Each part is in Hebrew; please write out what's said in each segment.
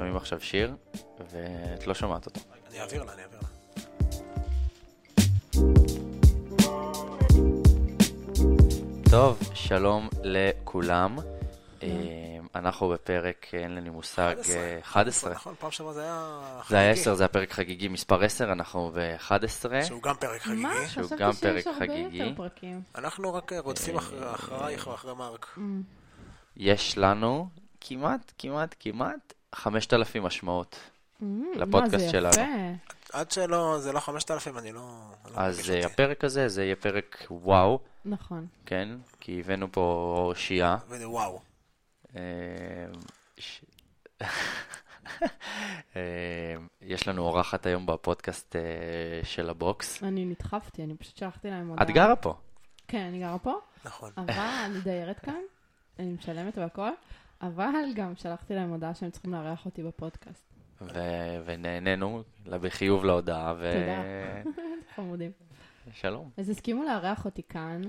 שומעים עכשיו שיר, ואת לא שומעת אותו. אני אעביר לה, אני אעביר לה. טוב, שלום לכולם. אה, אנחנו בפרק, אין לי מושג, אה, 11. נכון, פעם שעברה זה היה זה היה חגיגי, 10, זה הפרק חגיגי מספר 10, אנחנו ב-11. שהוא גם פרק חגיגי. מה? שהוא גם פרק חגיגי. אנחנו רק אה, רודפים אחרי- אחרייך ואחרי מרק. יש לנו כמעט, כמעט, כמעט 5,000 משמעות. Mm, לפודקאסט מה, זה שלנו. יפה. עד שלא, זה לא 5,000, אני לא... אני לא אז אותי. הפרק הזה, זה יהיה פרק וואו, נכון. כן? כי הבאנו פה אורשייה. וואו. אה, ש- אה, יש לנו אורחת היום בפודקאסט של הבוקס. אני נדחפתי, אני פשוט שלחתי להם הודעה. את גרה פה. כן, אני גרה פה, נכון. אבל אני דיירת כאן, אני משלמת והכל, אבל גם שלחתי להם הודעה שהם צריכים לארח אותי בפודקאסט. ו- ונהנינו בחיוב להודעה, חמודים. ושלום. אז הסכימו לארח אותי כאן,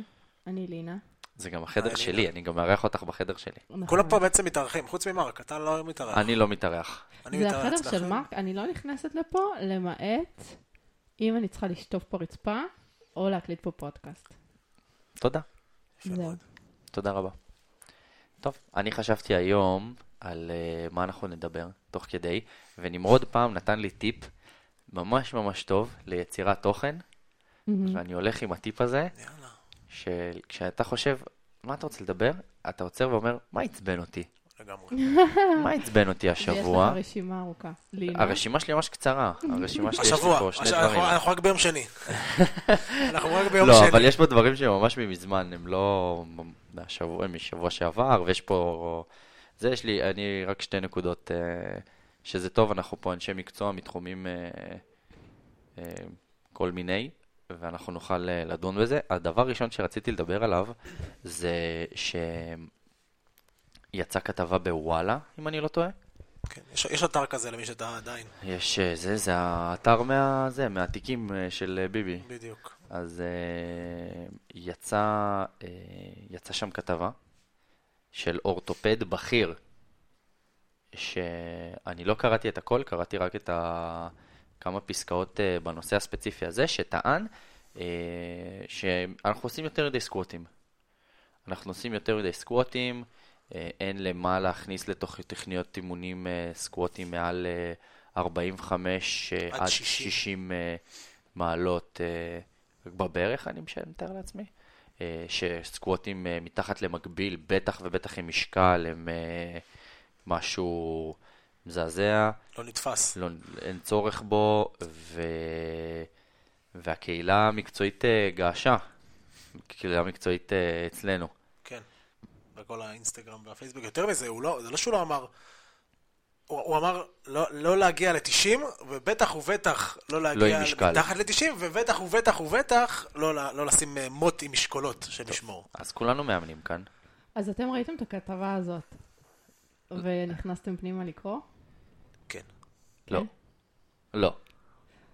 אני לינה. זה גם החדר היי, שלי, לינה. אני גם מארח אותך בחדר שלי. נכון. כולם פה בעצם מתארחים, חוץ ממרק, אתה לא מתארח. אני לא מתארח. אני זה החדר. של מרק, אני לא נכנסת לפה, למעט אם אני צריכה לשטוף פה רצפה, או להקליט פה פודקאסט. תודה. זהו. תודה רבה. טוב, אני חשבתי היום על uh, מה אנחנו נדבר תוך כדי, ונמרוד פעם נתן לי טיפ ממש ממש טוב ליצירת תוכן, מהמם. ואני הולך עם הטיפ הזה. שכשאתה חושב, מה אתה רוצה לדבר? אתה עוצר ואומר, מה עצבן אותי? לגמרי. מה עצבן אותי השבוע? לך רשימה ארוכה. הרשימה שלי ממש קצרה, הרשימה שלי יש לי השבוע, פה שני דברים. אנחנו רק ביום שני. אנחנו רק ביום לא, שני. אבל יש פה דברים שהם ממש ממזמן, הם לא מהשבוע, הם משבוע שעבר, ויש פה... זה יש לי, אני רק שתי נקודות, אה, שזה טוב, אנחנו פה אנשי מקצוע מתחומים אה, אה, כל מיני, ואנחנו נוכל לדון בזה. הדבר הראשון שרציתי לדבר עליו, זה שיצאה כתבה בוואלה, אם אני לא טועה. כן, יש- יש אתר כזה למי שאתה עדיין. יש, אה, זה, זה האתר מה... זה, מהתיקים אה, של אה, ביבי. בדיוק. אז uh, יצא, uh, יצא שם כתבה של אורתופד בכיר, שאני לא קראתי את הכל, קראתי רק את ה... כמה פסקאות uh, בנושא הספציפי הזה, שטען uh, שאנחנו עושים יותר מדי סקווטים. אנחנו עושים יותר מדי סקווטים, אין למה להכניס לתוך תוכניות אימונים uh, סקווטים מעל uh, 45 uh, עד עד 60. 60 uh, מעלות בברך, אני מתאר לעצמי. שסקווטים מתחת למקביל, בטח ובטח עם משקל, הם משהו מזעזע. לא נתפס. לא, אין צורך בו, ו... והקהילה המקצועית אה, געשה. קהילה המקצועית אה, אצלנו. בכל האינסטגרם והפייסבוק. יותר מזה, הוא לא, זה לא שהוא לא אמר... הוא, הוא אמר לא, לא להגיע ל-90, ובטח ובטח לא להגיע עם משקל. מתחת ל-90, ובטח ובטח ובטח לא, לא לשים אה, מוט עם משקולות שנשמור. אז כולנו מאמנים כאן. אז אתם ראיתם את הכתבה הזאת, ונכנסתם פנימה לקרוא? כן. לא. כן? לא.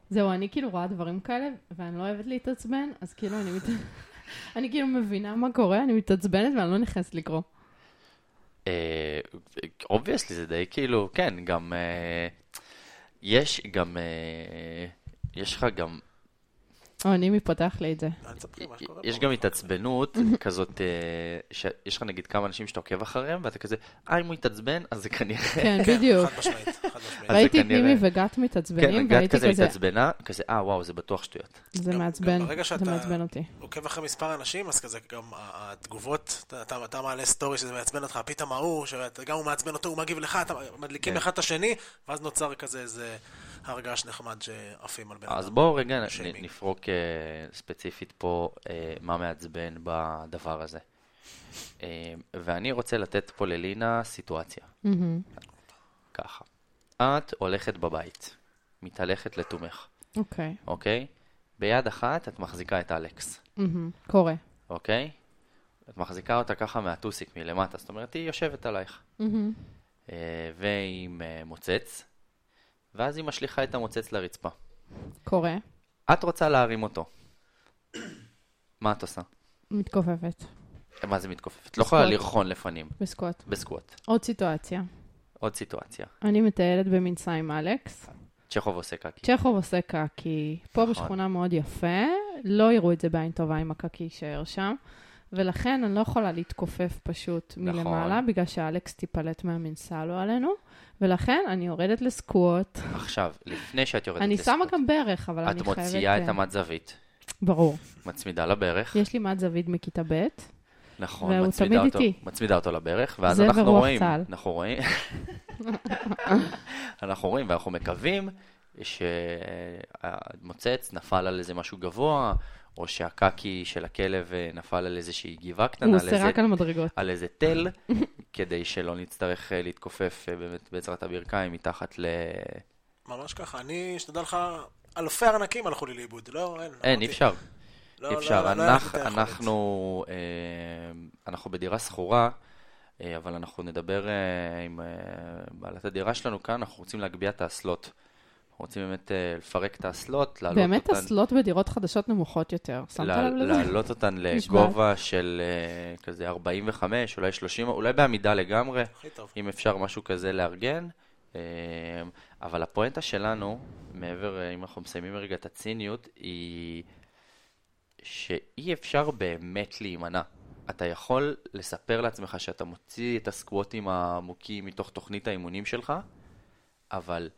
זהו, אני כאילו רואה דברים כאלה, ואני לא אוהבת להתעצבן, אז כאילו אני מת... אני כאילו מבינה מה קורה, אני מתעצבנת ואני לא נכנסת לקרוא. obviously זה די כאילו, כן, גם... אה, יש גם... אה, יש לך גם... או, אני מי פותח לי את זה. יש. גם התעצבנות כזאת, אה, שיש לך נגיד כמה אנשים שאתה עוקב אחריהם, ואתה כזה, אה, אם הוא יתעצבן, אז זה כנראה... כן, כן, בדיוק. חד משמעית, חד משמעית. אז ראיתי זה את נימי וגת כן, מתעצבנים, הגעת והייתי כזה כזה, התעצבנה, כזה, אה, וואו, זה בטוח שטויות. זה מעצבן, ברגע זה שאתה- מעצבן אותי. עוקב אחרי מספר אנשים, אז כזה גם התגובות, אתה מעלה סטורי שזה מעצבן אותך, פתאום ההוא, שגם הוא מעצבן אותו, הוא מגיב לך, אתה מדליקים כן. אחד את השני, ואז נוצר כזה איזה הרגש נחמד שעפים על בן אדם. אז בואו רגע נ- שיימינג. נפרוק אה, ספציפית פה אה, מה מעצבן בדבר הזה. אה, ואני רוצה לתת פה ללינה סיטואציה. ככה. את הולכת בבית, מתהלכת לתומך, אוקיי. אוקיי? ביד אחת את מחזיקה את אלכס, מהמם. קורה. אוקיי? את מחזיקה אותה ככה מהטוסיק מלמטה, זאת אומרת, היא יושבת עלייך. אה, ועם אה, מוצץ, ואז היא משליכה את המוצץ לרצפה. קורה. את רוצה להרים אותו. מה את עושה? מתכופפת. מה זה מתכופפת? לא יכולה. לרחון לפנים, בסקוט. בסקווט. עוד סיטואציה. עוד סיטואציה. אני מטיילת במנסה עם אלכס. צ'כוב עושה קקי. צ'כוב עושה קקי. פה נכון. בשכונה מאוד יפה, לא יראו את זה בעין טובה אם הקקי יישאר שם. ולכן אני לא יכולה להתכופף פשוט נכון. מלמעלה, בגלל שאלכס תיפלט מהמנסה, לא עלינו. ולכן אני יורדת לסקווט. עכשיו, לפני שאת יורדת אני לסקוט, שמה גם ברך, אבל אני את חייבת... מוציאה את אה, המת זווית, ברור. מצמידה לברך, יש לי מד זווית מכיתה ב', נכון, והוא מצמידה תמיד אותו, איתי. מצמידה אותו לברך, ואז אנחנו רואים, צה"ל. אנחנו רואים, אנחנו רואים ואנחנו מקווים שהמוצץ נפל על איזה משהו גבוה, או שהקקי של הכלב אה, נפל על איזושהי גבעה קטנה, הוא על עושה איזה- רק על מדרגות. על איזה תל, כדי שלא נצטרך אה, להתכופף אה, באמת בעזרת הברכיים מתחת ל... ממש ככה. אני, שתדע לך, אלפי ארנקים הלכו לי לאיבוד. לא, אין. אין, אי אפשר. לא, אי לא, אפשר. לא, לא אנחנו. אנחנו, אה, אנחנו בדירה שכורה, אה, אבל אנחנו נדבר אה, עם אה, בעלת הדירה שלנו כאן, אנחנו רוצים להגביה את האסלות. אנחנו רוצים באמת אה, לפרק את האסלות, להעלות באמת אותן, אסלות בדירות חדשות נמוכות יותר. שמת לה- לב לזה? להעלות אותן לגובה של אה, כזה 45, אולי 30, אולי בעמידה לגמרי. אם אפשר משהו כזה לארגן. אה, אבל הפואנטה שלנו, מעבר, אה, אם אנחנו מסיימים רגע את הציניות, היא שאי אפשר באמת להימנע. אתה יכול לספר לעצמך שאתה מוציא את הסקווטים העמוקים מתוך תוכנית האימונים שלך, אבל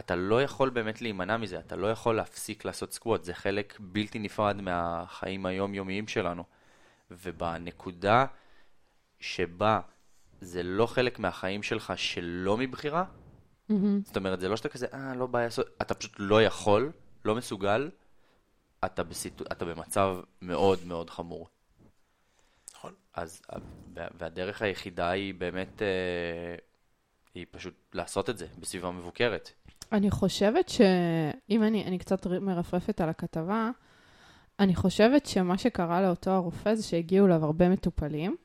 אתה לא יכול באמת להימנע מזה, אתה לא יכול להפסיק לעשות סקווט, זה חלק בלתי נפרד מהחיים היומיומיים שלנו. ובנקודה שבה זה לא חלק מהחיים שלך שלא מבחירה, מהמם. זאת אומרת, זה לא שאתה כזה, אה, לא בעיה לעשות, אתה פשוט לא יכול, לא מסוגל, אתה, בסיטו... אתה במצב מאוד מאוד חמור. נכון. אז, וה- והדרך היחידה היא באמת, אה, היא פשוט לעשות את זה בסביבה מבוקרת. אני חושבת שאם אני, אני קצת מרפרפת על הכתבה, אני חושבת שמה שקרה לאותו הרופא זה שהגיעו אליו הרבה מטופלים,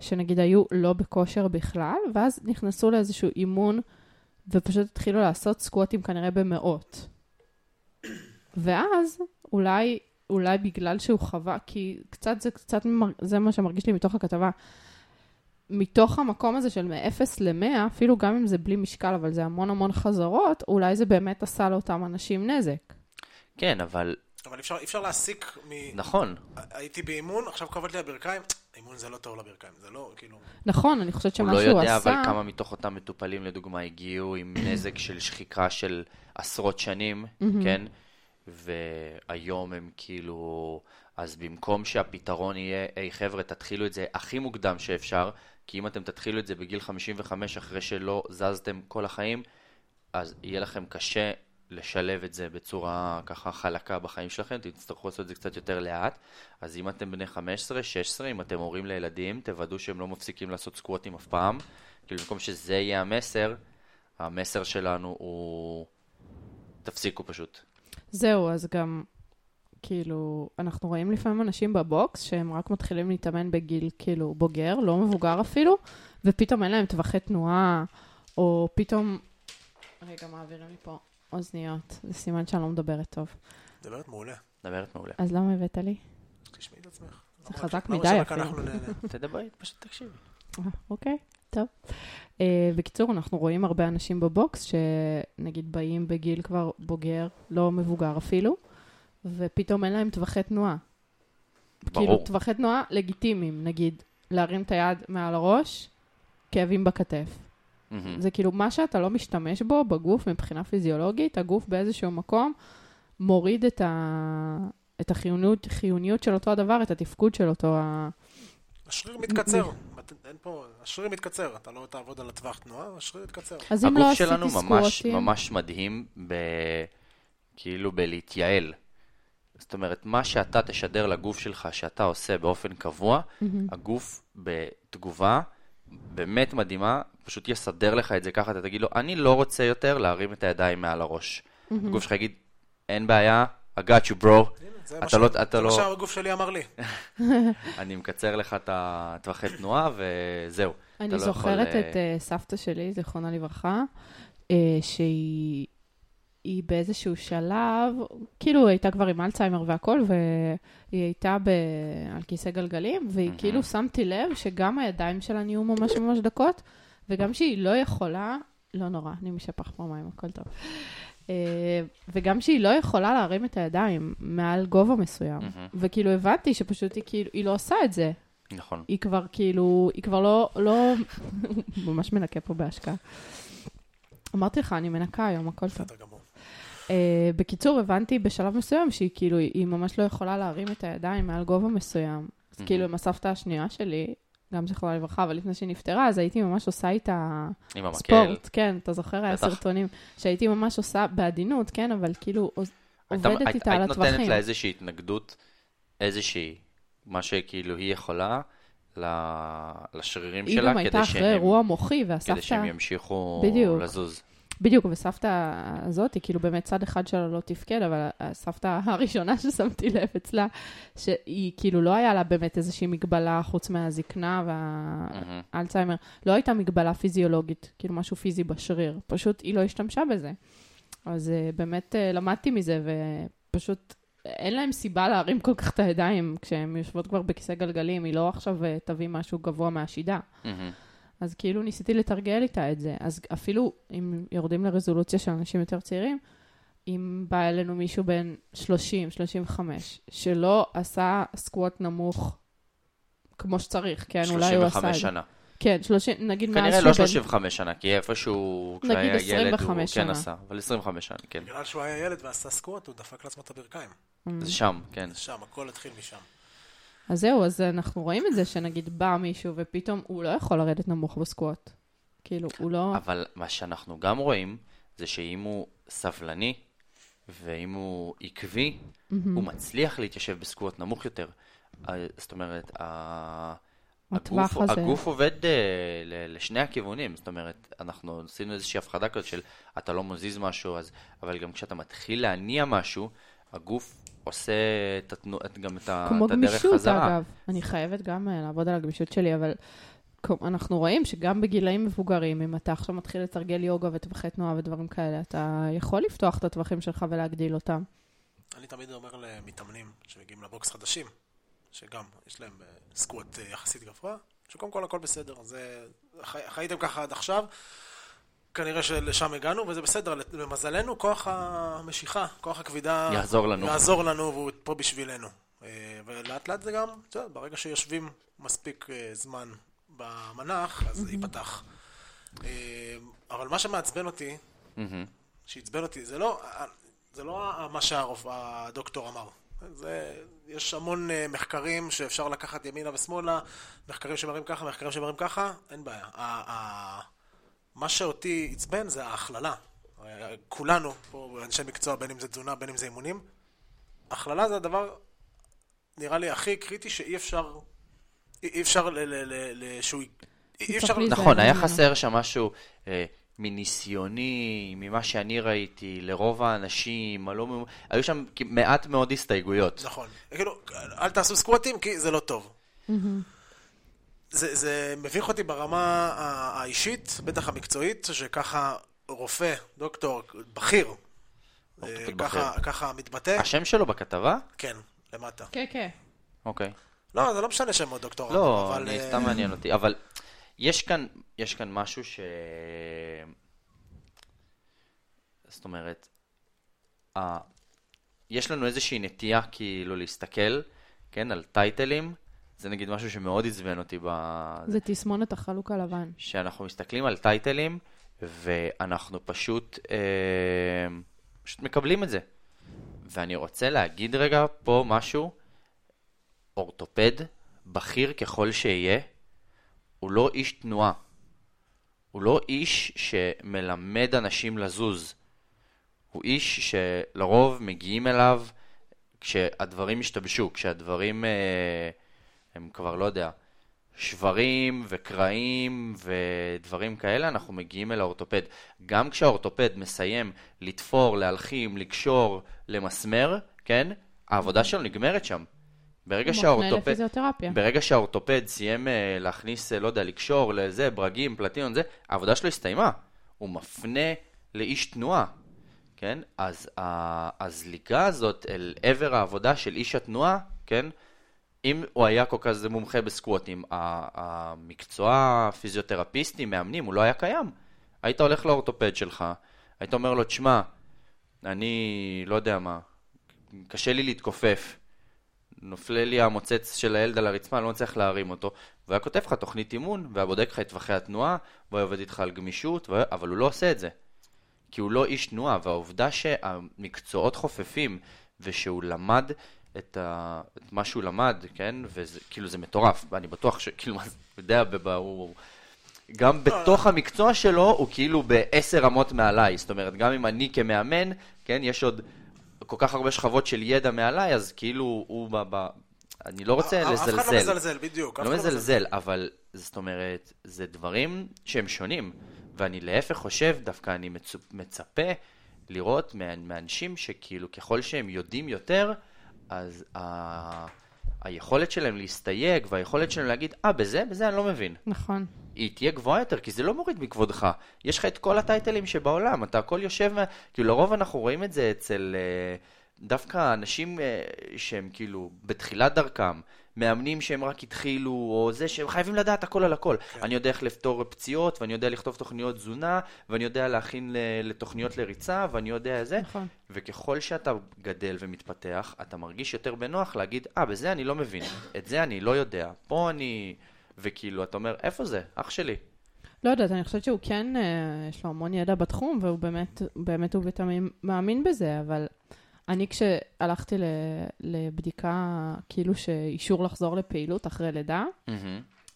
שנגיד היו לא בכושר בכלל, ואז נכנסו לאיזשהו אימון ופשוט התחילו לעשות סקווטים כנראה במאות. ואז אולי, אולי בגלל שהוא חווה, כי קצת זה קצת, זה מה שמרגיש לי מתוך הכתבה, מתוך המקום הזה של מ-0 ל-100, אפילו גם אם זה בלי משקל, אבל זה המון המון חזרות, אולי זה באמת עשה לאותם אנשים נזק. כן, אבל אבל אפשר, אפשר להסיק מ... נכון, הייתי באימון, עכשיו כואבת לי הברכיים, אימון זה לא טוב לברכיים, זה לא, כאילו... נכון, אני חושבת הוא שמה לא שהוא יודע עשה... אבל כמה מתוך אותם מטופלים לדוגמה הגיעו עם נזק של שחיקה של עשרות שנים, כן? והיום הם כאילו... אז במקום שהפתרון יהיה, היי חבר'ה, תתחילו את זה הכי מוקדם שאפשר, כי אם אתם תתחילו את זה בגיל 55 אחרי שלא זזתם כל החיים, אז יהיה לכם קשה לשלב את זה בצורה ככה חלקה בחיים שלכם, תצטרכו לעשות את זה קצת יותר לאט. אז אם אתם בני 15, 16, אם אתם הורים לילדים, תוודאו שהם לא מפסיקים לעשות סקווטים אף פעם. כאילו במקום שזה יהיה המסר, המסר שלנו הוא... תפסיקו פשוט. זהו, אז גם, כאילו, אנחנו רואים לפעמים אנשים בבוקס שהם רק מתחילים להתאמן בגיל, כאילו, בוגר, לא מבוגר אפילו, ופתאום אין להם טווחי תנועה, או פתאום... רגע, מעבירים לי פה אוזניות, זה סימן שאני לא מדברת טוב. מדברת מעולה. מדברת מעולה. אז למה הבאת לי? תשמעי את עצמך. זה חזק מדי אפילו. תדברי, פשוט תקשיבי. אה, אוקיי, טוב. Uh, בקיצור, אנחנו רואים הרבה אנשים בבוקס שנגיד באים בגיל כבר בוגר, לא מבוגר אפילו, ופתאום אין להם טווחי תנועה. כאילו, ברור. טווחי תנועה לגיטימיים, נגיד, להרים את היד מעל הראש, כאבים בכתף. מהמם. זה כאילו מה שאתה לא משתמש בו בגוף מבחינה פיזיולוגית, הגוף באיזשהו מקום מוריד את, ה... את החיוניות חיוניות של אותו הדבר, את התפקוד של אותו ה... השריר מתקצר. אין פה, השריר מתקצר. אתה לא תעבוד על הטווח תנועה, השריר יתקצר. אז אם לא הגוף עשיתי שלנו ממש, סקווטים... ממש מדהים ב... כאילו בלהתייעל. זאת אומרת, מה שאתה תשדר לגוף שלך שאתה עושה באופן קבוע, מהמם. הגוף בתגובה באמת מדהימה, פשוט יסדר לך את זה ככה, אתה תגיד לו, אני לא רוצה יותר להרים את הידיים מעל הראש. הגוף שלך יגיד, אין בעיה, I got you bro, אתה לא, אתה זה מה לא, שהגוף שלי אמר לי. אני מקצר לך את הטווחי תנועה וזהו. אני לא זוכרת יכול, את אה, סבתא שלי, זיכרונה לברכה, אה, שהיא היא באיזשהו שלב, כאילו הייתה כבר עם אלצהיימר והכל, והיא הייתה ב, על כיסא גלגלים, והיא כאילו שמתי לב שגם הידיים שלה נהיו ממש ממש דקות, וגם שהיא לא יכולה לא נורא, אני משפח פה מים, הכל טוב. אה, וגם שהיא לא יכולה להרים את הידיים מעל גובה מסוים. מהמם. וכאילו הבנתי שפשוט היא כאילו, היא לא עושה את זה. נכון. היא כבר כאילו, היא כבר לא, לא, ממש מנקה פה בהשקעה. אמרתי לך, אני מנקה היום, הכל טוב. Uh, בקיצור, הבנתי בשלב מסוים שהיא כאילו, היא ממש לא יכולה להרים את הידיים מעל גובה מסוים. אז Mhm. כאילו, עם הסבתא השנייה שלי, גם זכרה לברכה, אבל לפני שהיא נפטרה, אז הייתי ממש עושה איתה עם המקל. ספורט, כן, אתה זוכר, היה. סרטונים, שהייתי ממש עושה בעדינות, כן, אבל כאילו היית- עובדת היית- איתה על היית הטווחים. נותנת לה איזושהי התנגדות, איזושהי, מה שכאילו היא יכולה, לשרירים היא שלה, גם הייתה כדי אחרי שהם- אירוע מוחי, והסבתא... כדי שהם ימשיכו בדיוק. לזוז. בדיוק, וסבתא הזאת, היא כאילו באמת צד אחד שלה לא תפקד, אבל הסבתא הראשונה ששמתי לב אצלה, שהיא כאילו לא היה לה באמת איזושהי מגבלה חוץ מהזקנה. והאלצהיימר, לא הייתה מגבלה פיזיולוגית, כאילו משהו פיזי בשריר, פשוט היא לא השתמשה בזה. אז uh, באמת uh, למדתי מזה, ופשוט אין להם סיבה להרים כל כך את הידיים כשהן יושבות כבר בכיסא גלגלים, היא לא עכשיו uh, תביא משהו גבוה מהשידה. מהמם. אז כאילו ניסיתי לתרגל איתה את זה. אז אפילו אם יורדים לרזולוציה של אנשים יותר צעירים, אם בא אלינו מישהו בן 30, 35, שלא עשה סקווט נמוך כמו שצריך, כן, אולי הוא עשה את 35 זה. שנה. כן, 30, נגיד מאז כנראה לא בן... 35 שנה, כי איפשהו, נגיד כשהיה ילד, הוא 25 כן. עשה, אבל 25 שנה, כן. בגלל שהוא היה ילד ועשה סקווט, הוא דפק לעצמו את הברכיים. זה שם, כן. שם, הכל התחיל משם. אז זהו, אז אנחנו רואים את זה שנגיד בא מישהו ופתאום הוא לא יכול לרדת נמוך בסקווט. כאילו, הוא לא... אבל מה שאנחנו גם רואים, זה שאם הוא סבלני, ואם הוא עקבי, הוא מצליח להתיישב בסקווט נמוך יותר. אה, זאת אומרת, הגוף, הזה. הגוף עובד ל- לשני הכיוונים, זאת אומרת, אנחנו עשינו איזושהי הפחדה כזאת של אתה לא מזיז משהו, אז, אבל גם כשאתה מתחיל להניע משהו, הגוף עושה את התנו, את, גם את, ה, כמו את הדרך גמישות, חזרה. אגב. אני חייבת גם אה, לעבוד על הגמישות שלי, אבל אנחנו רואים שגם בגילאים מבוגרים, אם אתה עכשיו מתחיל לתרגל יוגה וטווחי תנועה ודברים כאלה, אתה יכול לפתוח את הטווחים שלך ולהגדיל אותם. אני תמיד אומר למתאמנים שמגיעים לבוקס חדשים, שגם יש להם אה, סקווט אה, יחסית גבוה, שקודם כל הכל בסדר. זה, חי, חייתם ככה עד עכשיו, כנראה שלשם הגענו, וזה בסדר. למזלנו, כוח המשיכה, כוח הכבידה... יעזור לנו. יעזור לנו, והוא פה בשבילנו. אה, ולאט לאט זה גם, אתה יודע, ברגע שיושבים מספיק אה, זמן במנח, אז זה ייפתח. אה, אבל מה שמעצבן אותי. שעצבן אותי, זה לא, זה לא מה שהדוקטור אמר. זה, יש המון מחקרים שאפשר לקחת ימינה ושמאלה, מחקרים שמראים ככה, מחקרים שמראים ככה, אין בעיה. מה שאותי עצבן זה ההכללה. כולנו, פה אנשי מקצוע, בין אם זה תזונה, בין אם זה אימונים, הכללה זה הדבר, נראה לי, הכי קריטי שאי אפשר, אי אפשר ל... ל, ל, ל שהוא, אי אפשר... נכון, היה. חסר שם משהו אה, מניסיוני, ממה שאני ראיתי, לרוב האנשים, הלא... ממ- היו שם מעט מאוד הסתייגויות. נכון. כאילו, אל תעשו סקווטים כי זה לא טוב. זה, זה מביך אותי ברמה האישית, בטח המקצועית, שככה רופא, דוקטור, בכיר, אה, אורתופד ככה, ככה מתבטא. השם שלו בכתבה? כן, למטה. כן, כן. אוקיי. לא, זה לא משנה שם דוקטור. לא, אבל, אני אה, סתם מעניין אותי, אבל יש כאן, יש כאן משהו ש... זאת אומרת, ה... יש לנו איזושהי נטייה כאילו להסתכל, כן, על טייטלים, זה נגיד משהו שמאוד עצבן אותי ב... זה תסמונת החלוק הלבן. שאנחנו מסתכלים על טייטלים, ואנחנו פשוט, אה, פשוט מקבלים את זה. ואני רוצה להגיד רגע פה משהו, אורתופד, בכיר ככל שיהיה, הוא לא איש תנועה. הוא לא איש שמלמד אנשים לזוז. הוא איש שלרוב מגיעים אליו כשהדברים השתבשו, כשהדברים אה, הם כבר, לא יודע, שברים וקרעים ודברים כאלה, אנחנו מגיעים אל האורתופד. גם כשהאורתופד מסיים לתפור, להלחים, לקשור, למסמר, כן? העבודה שלו נגמרת שם. ברגע שהאורתופד... ברגע שהאורתופד סיים אה, להכניס, אה, לא יודע, לקשור לזה, ברגים, פלטינות, זה, העבודה שלו הסתיימה. הוא מפנה לאיש תנועה, כן? אז הזליגה הזאת אל עבר העבודה של איש התנועה, כן? אם הוא היה כל כזה מומחה בסקווטים, המקצוע הפיזיותרפיסטים, מאמנים, הוא לא היה קיים. היית הולך לאורתופד שלך, היית אומר לו, תשמע, אני לא יודע מה, קשה לי להתכופף, נופלה לי המוצץ של הילד על הרצפה, אני לא מצליח להרים אותו, והיה כותב לך תוכנית אימון, והיה בודק לך את טווחי התנועה, והיה עובד איתך על גמישות, והיה... אבל הוא לא עושה את זה. כי הוא לא איש תנועה, והעובדה שהמקצועות חופפים, ושהוא למד את, ה... את מה שהוא למד, כן, וכאילו זה מטורף, ואני בטוח שכאילו, אתה יודע, הוא... גם בתוך המקצוע שלו, הוא כאילו בעשר רמות מעליי. זאת אומרת, גם אם אני כמאמן, כן, יש עוד כל כך הרבה שכבות של ידע מעליי, אז כאילו הוא ב... ב... אני לא רוצה לזלזל. אף אחד לא מזלזל, בדיוק. לא, לא מזלזל, אבל זאת אומרת, זה דברים שהם שונים. ואני להפך חושב, דווקא אני מצפה לראות מאנשים שכאילו ככל שהם יודעים יותר, אז ה... היכולת שלהם להסתייג והיכולת שלהם להגיד, אה, בזה, בזה אני לא מבין. נכון. היא תהיה גבוהה יותר, כי זה לא מוריד מכבודך. יש לך את כל הטייטלים שבעולם, אתה הכל יושב, כאילו לרוב אנחנו רואים את זה אצל uh, דווקא אנשים uh, שהם כאילו בתחילת דרכם, מאמנים שהם רק התחילו, או זה שהם חייבים לדעת הכל על הכל. כן. אני יודע איך לפתור פציעות, ואני יודע לכתוב תוכניות תזונה, ואני יודע להכין לתוכניות לריצה, ואני יודע זה. נכון. וככל שאתה גדל ומתפתח, אתה מרגיש יותר בנוח להגיד, אה, ah, בזה אני לא מבין, את זה אני לא יודע, פה אני... וכאילו, אתה אומר, איפה זה? אח שלי. לא יודעת, אני חושבת שהוא כן, אה, יש לו המון ידע בתחום, והוא באמת, באמת ובתמים מאמין בזה, אבל אני כשהלכתי לבדיקה, כאילו שאישור לחזור לפעילות אחרי לידה.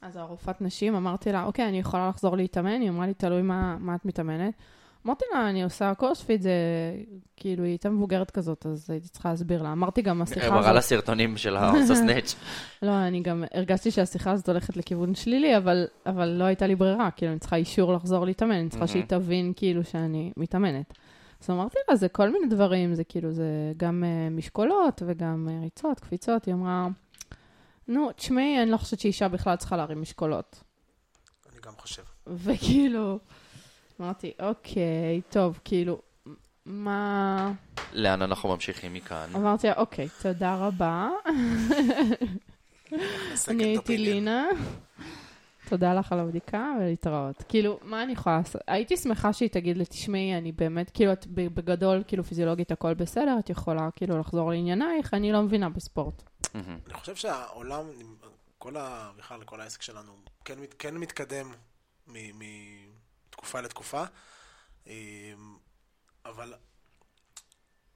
אז הרופאת נשים, אמרתי לה, אוקיי, אני יכולה לחזור להתאמן? היא אמרה לי, תלוי מה, מה את מתאמנת. אמרתי לה, אני עושה קורספיט, זה כאילו, היא הייתה מבוגרת כזאת, אז הייתי צריכה להסביר לה. אמרתי גם, השיחה הזאת... מראה לה סרטונים של העושה סנאץ'. לא, אני גם הרגשתי שהשיחה הזאת הולכת לכיוון שלילי, אבל, אבל לא הייתה לי ברירה, כאילו, אני צריכה אישור לחזור להתאמן, אני צריכה שהיא תבין, כאילו, שאני מתאמנת. אז אמרתי לה, זה כל מיני דברים, זה כאילו, זה גם uh, משקולות וגם uh, ריצות, קפיצות. היא אמרה, נו, תשמעי, אני לא חושבת שאישה בכלל צריכה להרים משקולות. אני גם חושב. וכאילו... אמרתי, אוקיי, טוב, כאילו, מה... לאן אנחנו ממשיכים מכאן? אמרתי, אוקיי, תודה רבה. אני הייתי לינה. תודה לך על הבדיקה ולהתראות. כאילו, מה אני יכולה לעשות? הייתי שמחה שהיא תגיד לי, תשמעי, אני באמת, כאילו, את בגדול, כאילו, פיזיולוגית הכל בסדר, את יכולה כאילו לחזור לעניינייך, אני לא מבינה בספורט. אני חושב שהעולם, כל ה... בכלל, כל העסק שלנו, כן, כן מתקדם מתקופה לתקופה, אמ, אבל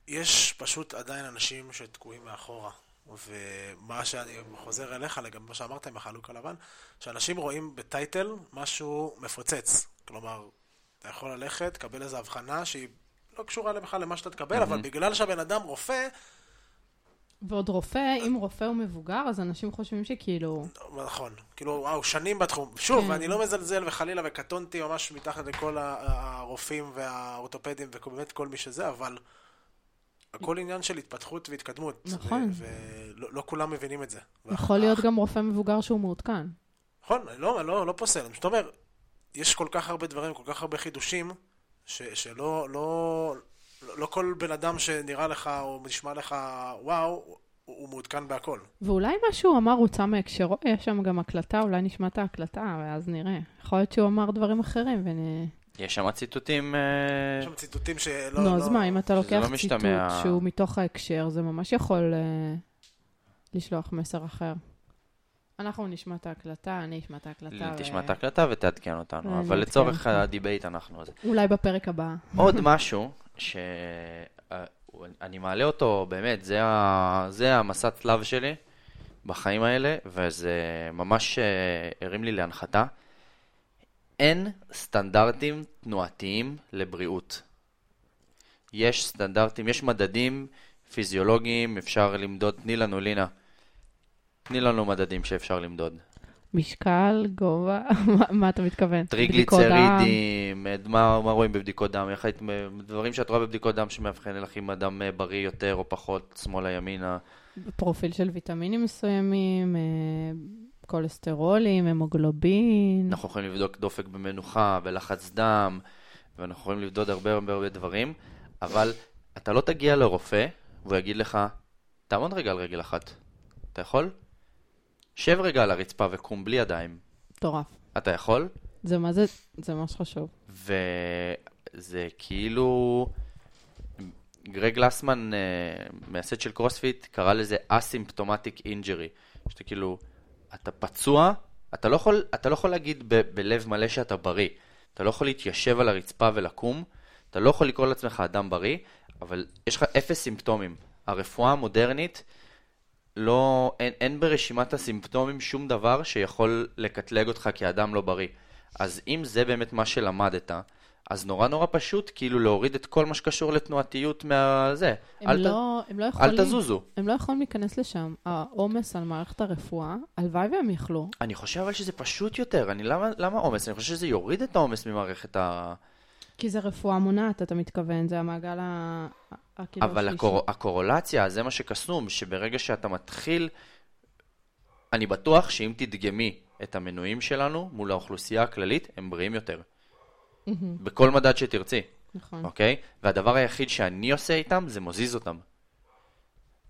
יש פשוט עדיין אנשים שתקועים מאחורה. ומה שאני חוזר אליך לגבי מה שאמרת עם החלוק הלבן, שאנשים רואים בטייטל משהו מפוצץ. כלומר, אתה יכול ללכת, קבל איזו הבחנה שהיא לא קשורה בכלל למה שאתה תקבל, mm-hmm. אבל בגלל שהבן אדם רופא... ועוד רופא, אם רופא הוא מבוגר, אז אנשים חושבים שכאילו... נכון, כאילו, וואו, שנים בתחום. שוב, כן. אני לא מזלזל וחלילה וקטונתי ממש מתחת לכל הרופאים והאורתופדים ובאמת כל מי שזה, אבל הכל עניין של התפתחות והתקדמות. נכון. ולא לא כולם מבינים את זה. יכול להיות גם רופא מבוגר שהוא מעודכן. נכון, לא, לא, לא פוסל. אני פשוט אומר, יש כל כך הרבה דברים, כל כך הרבה חידושים, ש, שלא לא, לא, לא כל בן אדם שנראה לך או נשמע לך וואו, הוא מעודכן בהכל. ואולי מה שהוא אמר הוצא מהקשרו, יש שם גם הקלטה, אולי נשמע את ההקלטה, ואז נראה. יכול להיות שהוא אמר דברים אחרים, ונ... יש שם ציטוטים... אה, יש שם ציטוטים שלא... לא, אז מה, אם אתה לוקח לא ציטוט שהוא מתוך ההקשר, זה ממש יכול אה, לשלוח מסר אחר. אנחנו נשמע את ההקלטה, אני אשמע את ההקלטה. תשמע את ההקלטה ותעדכן אותנו, אבל לצורך ה debate אנחנו... אולי בפרק הבא. עוד משהו שאני אה, מעלה אותו, באמת, זה המסע צלב שלי בחיים האלה, וזה ממש הרים לי להנחתה. אין סטנדרטים תנועתיים לבריאות. יש סטנדרטים, יש מדדים פיזיולוגיים, אפשר למדוד, תני לנו לינה. תני לנו מדדים שאפשר למדוד. משקל, גובה, מה אתה מתכוון? טריגליצרידים, מה, מה רואים בבדיקות דם, איך, דברים שאת רואה בבדיקות דם שמאבחן לך אם אדם אה, בריא יותר או פחות, שמאלה, ימינה. פרופיל של ויטמינים מסוימים, אה, כולסטרולים, המוגלובין. אנחנו יכולים לבדוק דופק במנוחה ולחץ דם, ואנחנו יכולים לבדוק הרבה הרבה הרבה דברים, אבל אתה לא תגיע לרופא והוא יגיד לך, תעמוד רגע על רגל אחת. אתה יכול? שב רגע על הרצפה וקום בלי ידיים. מטורף. אתה יכול? זה מה זה, זה ממש חשוב. וזה כאילו... גרג גלסמן, אה, מייסד של קרוספיט, קרא לזה asymptomatic injury. שאתה כאילו, אתה פצוע, אתה לא יכול, אתה לא יכול להגיד ב- בלב מלא שאתה בריא. אתה לא יכול להתיישב על הרצפה ולקום, אתה לא יכול לקרוא לעצמך אדם בריא, אבל יש לך אפס סימפטומים. הרפואה המודרנית, לא, אין, אין ברשימת הסימפטומים שום דבר שיכול לקטלג אותך כאדם לא בריא. אז אם זה באמת מה שלמדת, אז נורא נורא פשוט כאילו להוריד את כל מה שקשור לתנועתיות מהזה. הם אל, לא, הם לא ת, יכולים... אל תזוזו. הם לא יכולים להיכנס לשם. העומס על מערכת הרפואה, הלוואי והם יכלו. אני חושב אבל שזה פשוט יותר. אני, למה, למה עומס? אני חושב שזה יוריד את העומס ממערכת ה... כי זה רפואה מונעת, אתה מתכוון, זה המעגל ה... ה- כאילו אבל. הקור... הקורולציה, זה מה שקסום, שברגע שאתה מתחיל, אני בטוח שאם תדגמי את המנויים שלנו מול האוכלוסייה הכללית, הם בריאים יותר. מהמם, בכל מדד שתרצי, נכון. אוקיי? והדבר היחיד שאני עושה איתם זה מזיז אותם.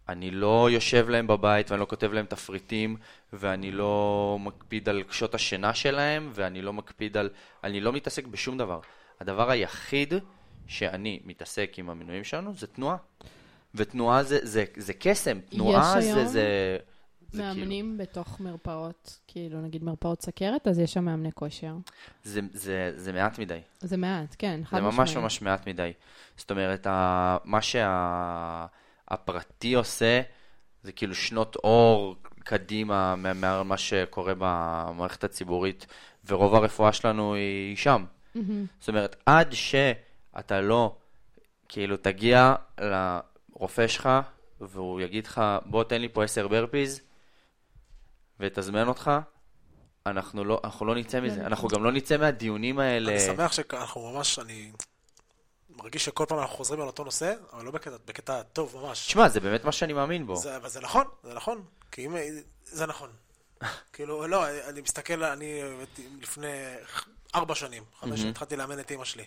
אני לא יושב להם בבית ואני לא כותב להם תפריטים ואני לא מקפיד על שעות השינה שלהם ואני לא מקפיד על... אני לא מתעסק בשום דבר. הדבר היחיד שאני מתעסק עם המינויים שלנו זה תנועה. ותנועה זה, זה, זה קסם, תנועה זה, היום זה, זה מאמנים בתוך מרפאות, כאילו נגיד מרפאות סכרת, אז יש שם מאמני כושר. זה, זה, זה מעט מדי. זה מעט, כן, חד זה ממש. ממש מעט מדי. זאת אומרת, ה- מה שהפרטי עושה, זה כאילו שנות אור קדימה מה- מה- שקורה במערכת הציבורית, ורוב הרפואה שלנו היא שם. מהמם. זאת אומרת, עד שאתה לא, כאילו, תגיע לרופא שלך, והוא יגיד לך, בוא תן לי פה 10 ברפיז, ויתזמן אותך, אנחנו לא, אנחנו לא נצא מזה. נכון. אנחנו גם לא נצא מהדיונים האלה. אני שמח שאנחנו ממש, אני מרגיש שכל פעם אנחנו חוזרים על אותו נושא, אבל לא בקטע, בקטע טוב ממש. תשמע, זה באמת מה שאני מאמין בו. זה, אבל זה נכון, זה נכון. כי אם... זה נכון. כאילו, לא, אני מסתכל, אני לפני ארבע שנים, חמש שנים, התחלתי לאמן את אימא שלי.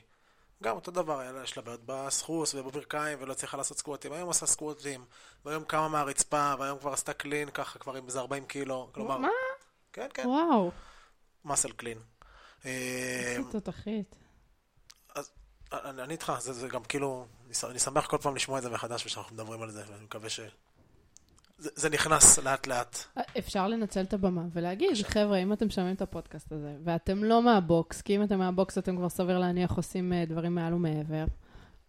גם אותו דבר, יש לה בעיות בסחוס ובברכיים, ולא הצליחה לעשות סקווטים. היום עושה סקווטים, והיום קמה מהרצפה, והיום כבר עשתה קלין, ככה כבר עם איזה 40 קילו. כלומר, מה? כן, כן, וואו, מסל קלין. איזה תותחית. אני אני איתך, זה, זה גם כאילו, אני שמח כל פעם לשמוע את זה מחדש ושאנחנו מדברים על זה, ואני מקווה ש... זה, זה נכנס לאט לאט. אפשר לנצל את הבמה ולהגיד, חבר'ה, אם אתם שומעים את הפודקאסט הזה, ואתם לא מהבוקס, כי אם אתם מהבוקס אתם כבר סביר להניח עושים אה, דברים מעל ומעבר,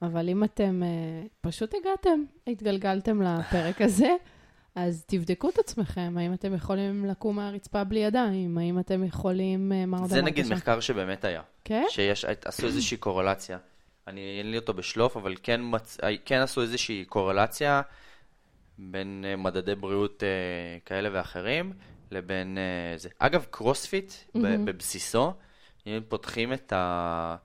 אבל אם אתם אה, פשוט הגעתם, התגלגלתם לפרק הזה, אז תבדקו את עצמכם, האם אתם יכולים לקום מהרצפה בלי ידיים, האם אתם יכולים... אה, זה נגיד שם? מחקר שבאמת היה. כן? שיש, עשו איזושהי קורלציה. אני, אין לי אותו בשלוף, אבל כן, מצ... כן עשו איזושהי קורלציה בין אה, מדדי בריאות אה, כאלה ואחרים לבין אה, זה. אגב, קרוספיט, מהמם. בבסיסו, אם פותחים את ה...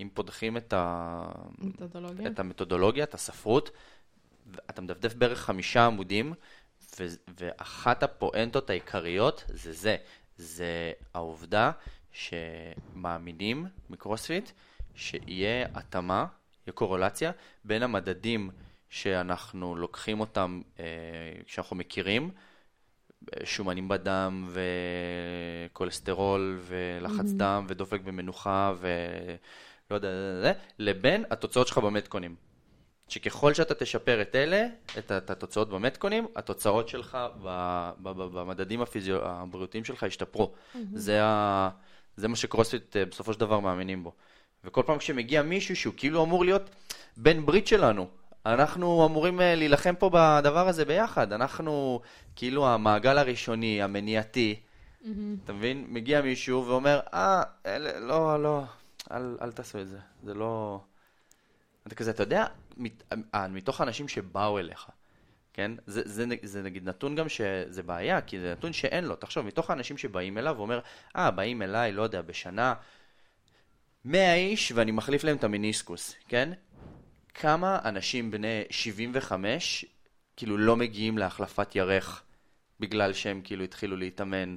אם פותחים את, ה... מתודולוגיה? את המתודולוגיה, את הספרות, אתה מדפדף בערך חמישה עמודים, ו- ואחת הפואנטות העיקריות זה זה, זה העובדה שמאמינים מקרוספיט שיהיה התאמה, יהיה קורולציה בין המדדים שאנחנו לוקחים אותם, אה, שאנחנו מכירים, שומנים בדם וכולסטרול ולחץ Mhm. דם ודופק במנוחה ולא יודע, לבין התוצאות שלך במטקונים. שככל שאתה תשפר את אלה, את, את התוצאות במטקונים, התוצאות שלך במדדים הפיזיו... הבריאותיים שלך ישתפרו. זה, ה... זה מה שקרוספיט אה, בסופו של דבר מאמינים בו. וכל פעם כשמגיע מישהו שהוא כאילו אמור להיות בן ברית שלנו, אנחנו אמורים אה, להילחם פה בדבר הזה ביחד. אנחנו כאילו המעגל הראשוני, המניעתי, מהמם. אתה מבין? מגיע מישהו ואומר, אה, אלה, לא, לא, אל, אל תעשו את זה, זה לא... אתה כזה, אתה יודע, מת, אה, מתוך האנשים שבאו אליך, כן? זה, זה, זה נגיד נתון גם שזה בעיה, כי זה נתון שאין לו. תחשוב, מתוך האנשים שבאים אליו, הוא אומר, אה, באים אליי, לא יודע, בשנה 100 איש ואני מחליף להם את המיניסקוס, כן? כמה אנשים בני 75 כאילו לא מגיעים להחלפת ירך בגלל שהם כאילו התחילו להתאמן,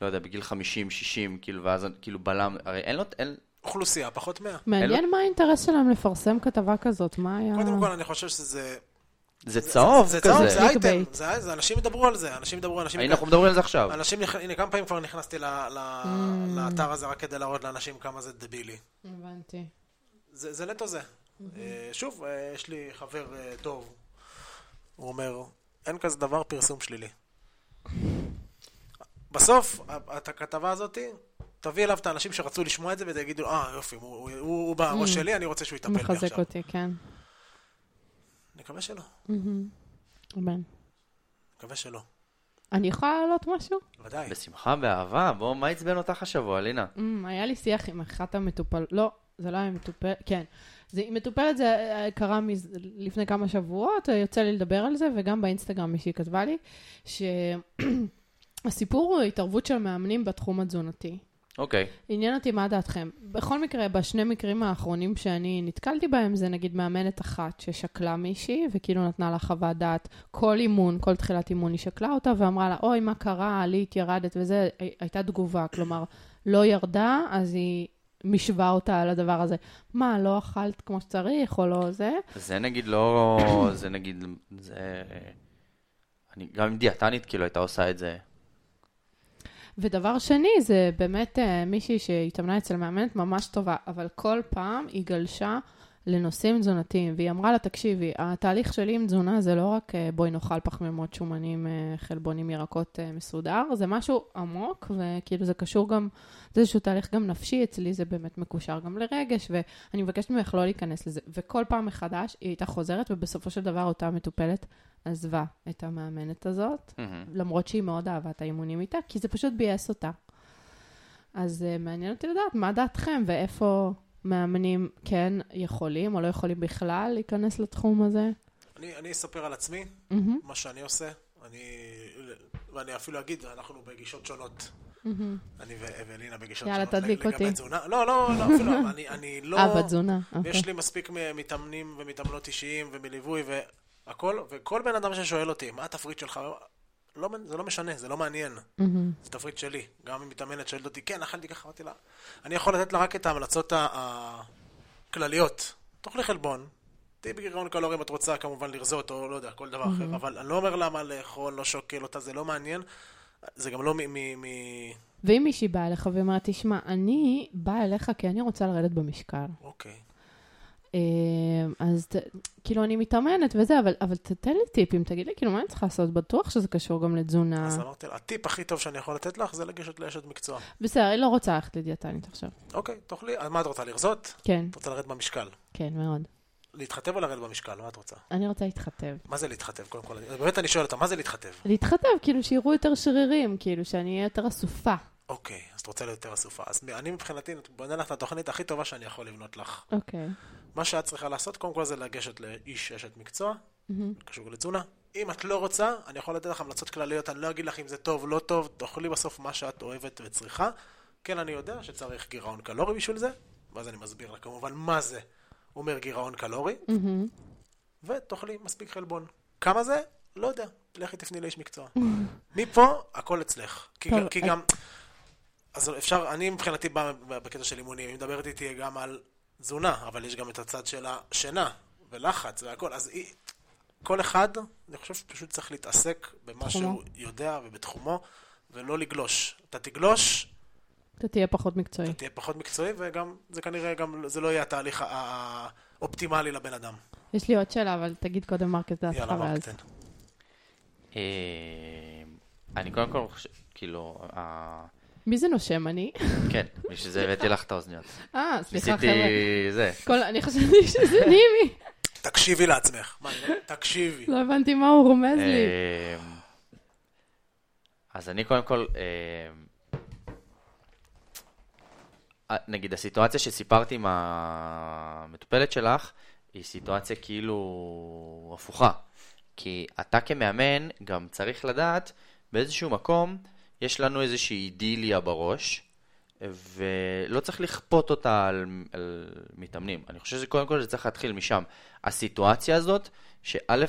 לא יודע, בגיל 50, 60, כאילו, ואז כאילו בלם, הרי אין לו, אין, אוכלוסייה, פחות 100. מעניין מה האינטרס שלהם לפרסם כתבה כזאת, מה היה... קודם כל, אני חושב שזה... זה צהוב זה צהוב, כזה. זה אייטם, זה זה- אנשים ידברו על זה, אנשים ידברו, אנשים... הנה, אנחנו מדברים על זה עכשיו. אנשים, הנה, כמה פעמים כבר נכנסתי ל- ל- Mm. לאתר הזה רק כדי להראות לאנשים כמה זה דבילי. הבנתי. זה זה נטו זה. אה, שוב, אה, יש לי חבר אה, טוב, הוא אומר, אין כזה דבר פרסום שלילי. בסוף, את הכתבה הזאת, תביא אליו את האנשים שרצו לשמוע את זה ויגידו, אה, יופי, הוא- הוא הוא- בראש Mm. שלי, אני רוצה שהוא יטפל בי מחזק עכשיו. אותי, כן. נקווה שלא, מהמם. אמן. נקווה שלא. אני יכולה להעלות משהו? ודאי. בשמחה, באהבה. בוא, מה עצבן אותך השבוע, לינה? Mm, היה לי שיח עם אחת המטופל... לא, זה לא היה מטופל... כן. זה, היא מטופלת, זה אה, קרה מז... לפני כמה שבועות, אה, יוצא לי לדבר על זה, וגם באינסטגרם מישהי כתבה לי, שהסיפור הוא התערבות של מאמנים בתחום התזונתי. אוקיי. עניין אותי מה דעתכם. בכל מקרה, בשני מקרים האחרונים שאני נתקלתי בהם, זה נגיד מאמנת אחת ששקלה מישהי, וכאילו נתנה לה חוות דעת. כל אימון, כל תחילת אימון היא שקלה אותה, ואמרה לה, אוי, מה קרה, עלית, ירדת וזה, הי- הייתה תגובה. כלומר, לא ירדה, אז היא משווה אותה על הדבר הזה. מה, לא אכלת כמו שצריך, או לא זה? זה נגיד לא... זה נגיד... זה... אני גם עם דיאטנית כאילו הייתה עושה את זה. ודבר שני, זה באמת אה, מישהי שהתאמנה אצל מאמנת ממש טובה, אבל כל פעם היא גלשה לנושאים תזונתיים, והיא אמרה לה, תקשיבי, התהליך שלי עם תזונה זה לא רק אה, בואי נאכל פחמימות, שומנים, אה, חלבונים, ירקות אה, מסודר, זה משהו עמוק, וכאילו זה קשור גם, זה איזשהו תהליך גם נפשי, אצלי זה באמת מקושר גם לרגש, ואני מבקשת ממך לא להיכנס לזה. וכל פעם מחדש היא הייתה חוזרת, ובסופו של דבר אותה מטופלת עזבה את המאמנת הזאת, מהמם. למרות שהיא מאוד אהבה את האימונים איתה, כי זה פשוט ביאס אותה. אז uh, מעניין אותי לדעת מה דעתכם ואיפה מאמנים כן יכולים או לא יכולים בכלל להיכנס לתחום הזה. אני אני אספר על עצמי, מהמם, מה שאני עושה. אני... ואני אפילו אגיד, אנחנו בגישות שונות. אני ו- ואלינה בגישות יאללה, שונות. תדליק לגבי אותי. תזונה. לא, לא, לא, אפילו, אני, אני לא... אה, בתזונה, אוקיי. יש לי מספיק מתאמנים ומתאמנות אישיים ומליווי והכל, וכל בן אדם ששואל אותי, מה התפריט שלך? לא, זה לא משנה, זה לא מעניין. מהמם, זה תפריט שלי. גם אם מתאמנת שואלת אותי, כן, אכלתי ככה, אמרתי לה, אני יכול לתת לה רק את ההמלצות הכלליות. תאכלי חלבון, תהיי בגירעון קלורי אם את רוצה כמובן לרזות, או לא יודע, כל דבר אחר, אבל אני לא אומר לה מה לאכול, לא שוקל אותה, זה לא מעניין. זה גם לא מ... מ- מ- ואם מישהי באה אליך ואומרת, תשמע, אני באה אליך כי אני רוצה לרדת במשקל. אוקיי. אה, אז ת- כאילו, אני מתאמנת וזה, אבל, אבל תתן לי טיפים, תגיד לי, כאילו, מה אני צריכה לעשות? בטוח שזה קשור גם לתזונה. אז אמרתי לה, הטיפ הכי טוב שאני יכול לתת לך זה לגשת לאשת מקצוע. בסדר, אני לא רוצה ללכת לדיאטנית עכשיו. אוקיי, תאכלי, אז מה את רוצה, לרזות? כן, את רוצה לרדת במשקל. כן, מאוד. להתחתב או לרדת במשקל? מה את רוצה? אני רוצה להתחתב. מה זה להתחתב? קודם כל, אני- באמת אני שואל אותה, מה זה להתחתב? להתחתב, כאילו שיראו יותר שרירים, כאילו שאני אהיה יותר אסופה. אוקיי, אז את רוצה להיות יותר אסופה. אז אני מבחינתי בונה לך את התוכנית הכי טובה שאני יכול לבנות לך. אוקיי. מה שאת צריכה לעשות, קודם כל זה לגשת לאיש אשת מקצוע, מהמם. קשור לתזונה. אם את לא רוצה, אני יכול לתת לך המלצות כלליות, אני לא אגיד לך אם זה טוב, לא טוב, תאכלי בסוף מה שאת אוהבת וצריכה. כן, אני יודע שצריך גירעון קלורי בשביל זה, ואז אני מסביר לה כמובן מה זה אומר גירעון קלורי, מהמם. ותאכלי מספיק חלבון. כמה זה? לא יודע. לכי תפני לאיש מקצוע. מפה, הכל אצלך. כי, כי גם... אז אפשר, אני מבחינתי בא בקטע של אימונים, היא מדברת איתי גם על תזונה, אבל יש גם את הצד של השינה, ולחץ והכל, אז היא... כל אחד, אני חושב שפשוט צריך להתעסק במה תחומו. שהוא יודע ובתחומו, ולא לגלוש. אתה תגלוש, אתה תהיה פחות מקצועי. אתה תהיה פחות מקצועי, וגם, זה כנראה גם, זה לא יהיה התהליך האופטימלי לבן אדם. יש לי עוד שאלה, אבל תגיד קודם מרק את דעתך יאללה, ואז. רק תן. אה, אני קודם כל חושב, כאילו, מי זה נושם? אני? כן, בשביל זה הבאתי לך את האוזניות. אה, סליחה, ניסיתי חבר'ה. זה. כל- אני חשבתי שזה נימי. תקשיבי לעצמך. לא- תקשיבי. לא הבנתי מה הוא רומז לי. אמ, אז אני קודם כל, אמ, אה, נגיד הסיטואציה שסיפרתי עם המטופלת שלך, היא סיטואציה כאילו הפוכה. כי אתה כמאמן גם צריך לדעת, באיזשהו מקום, יש לנו איזושהי אידיליה בראש, ולא צריך לכפות אותה על, על מתאמנים. אני חושב שקודם כל זה צריך להתחיל משם. הסיטואציה הזאת, שא',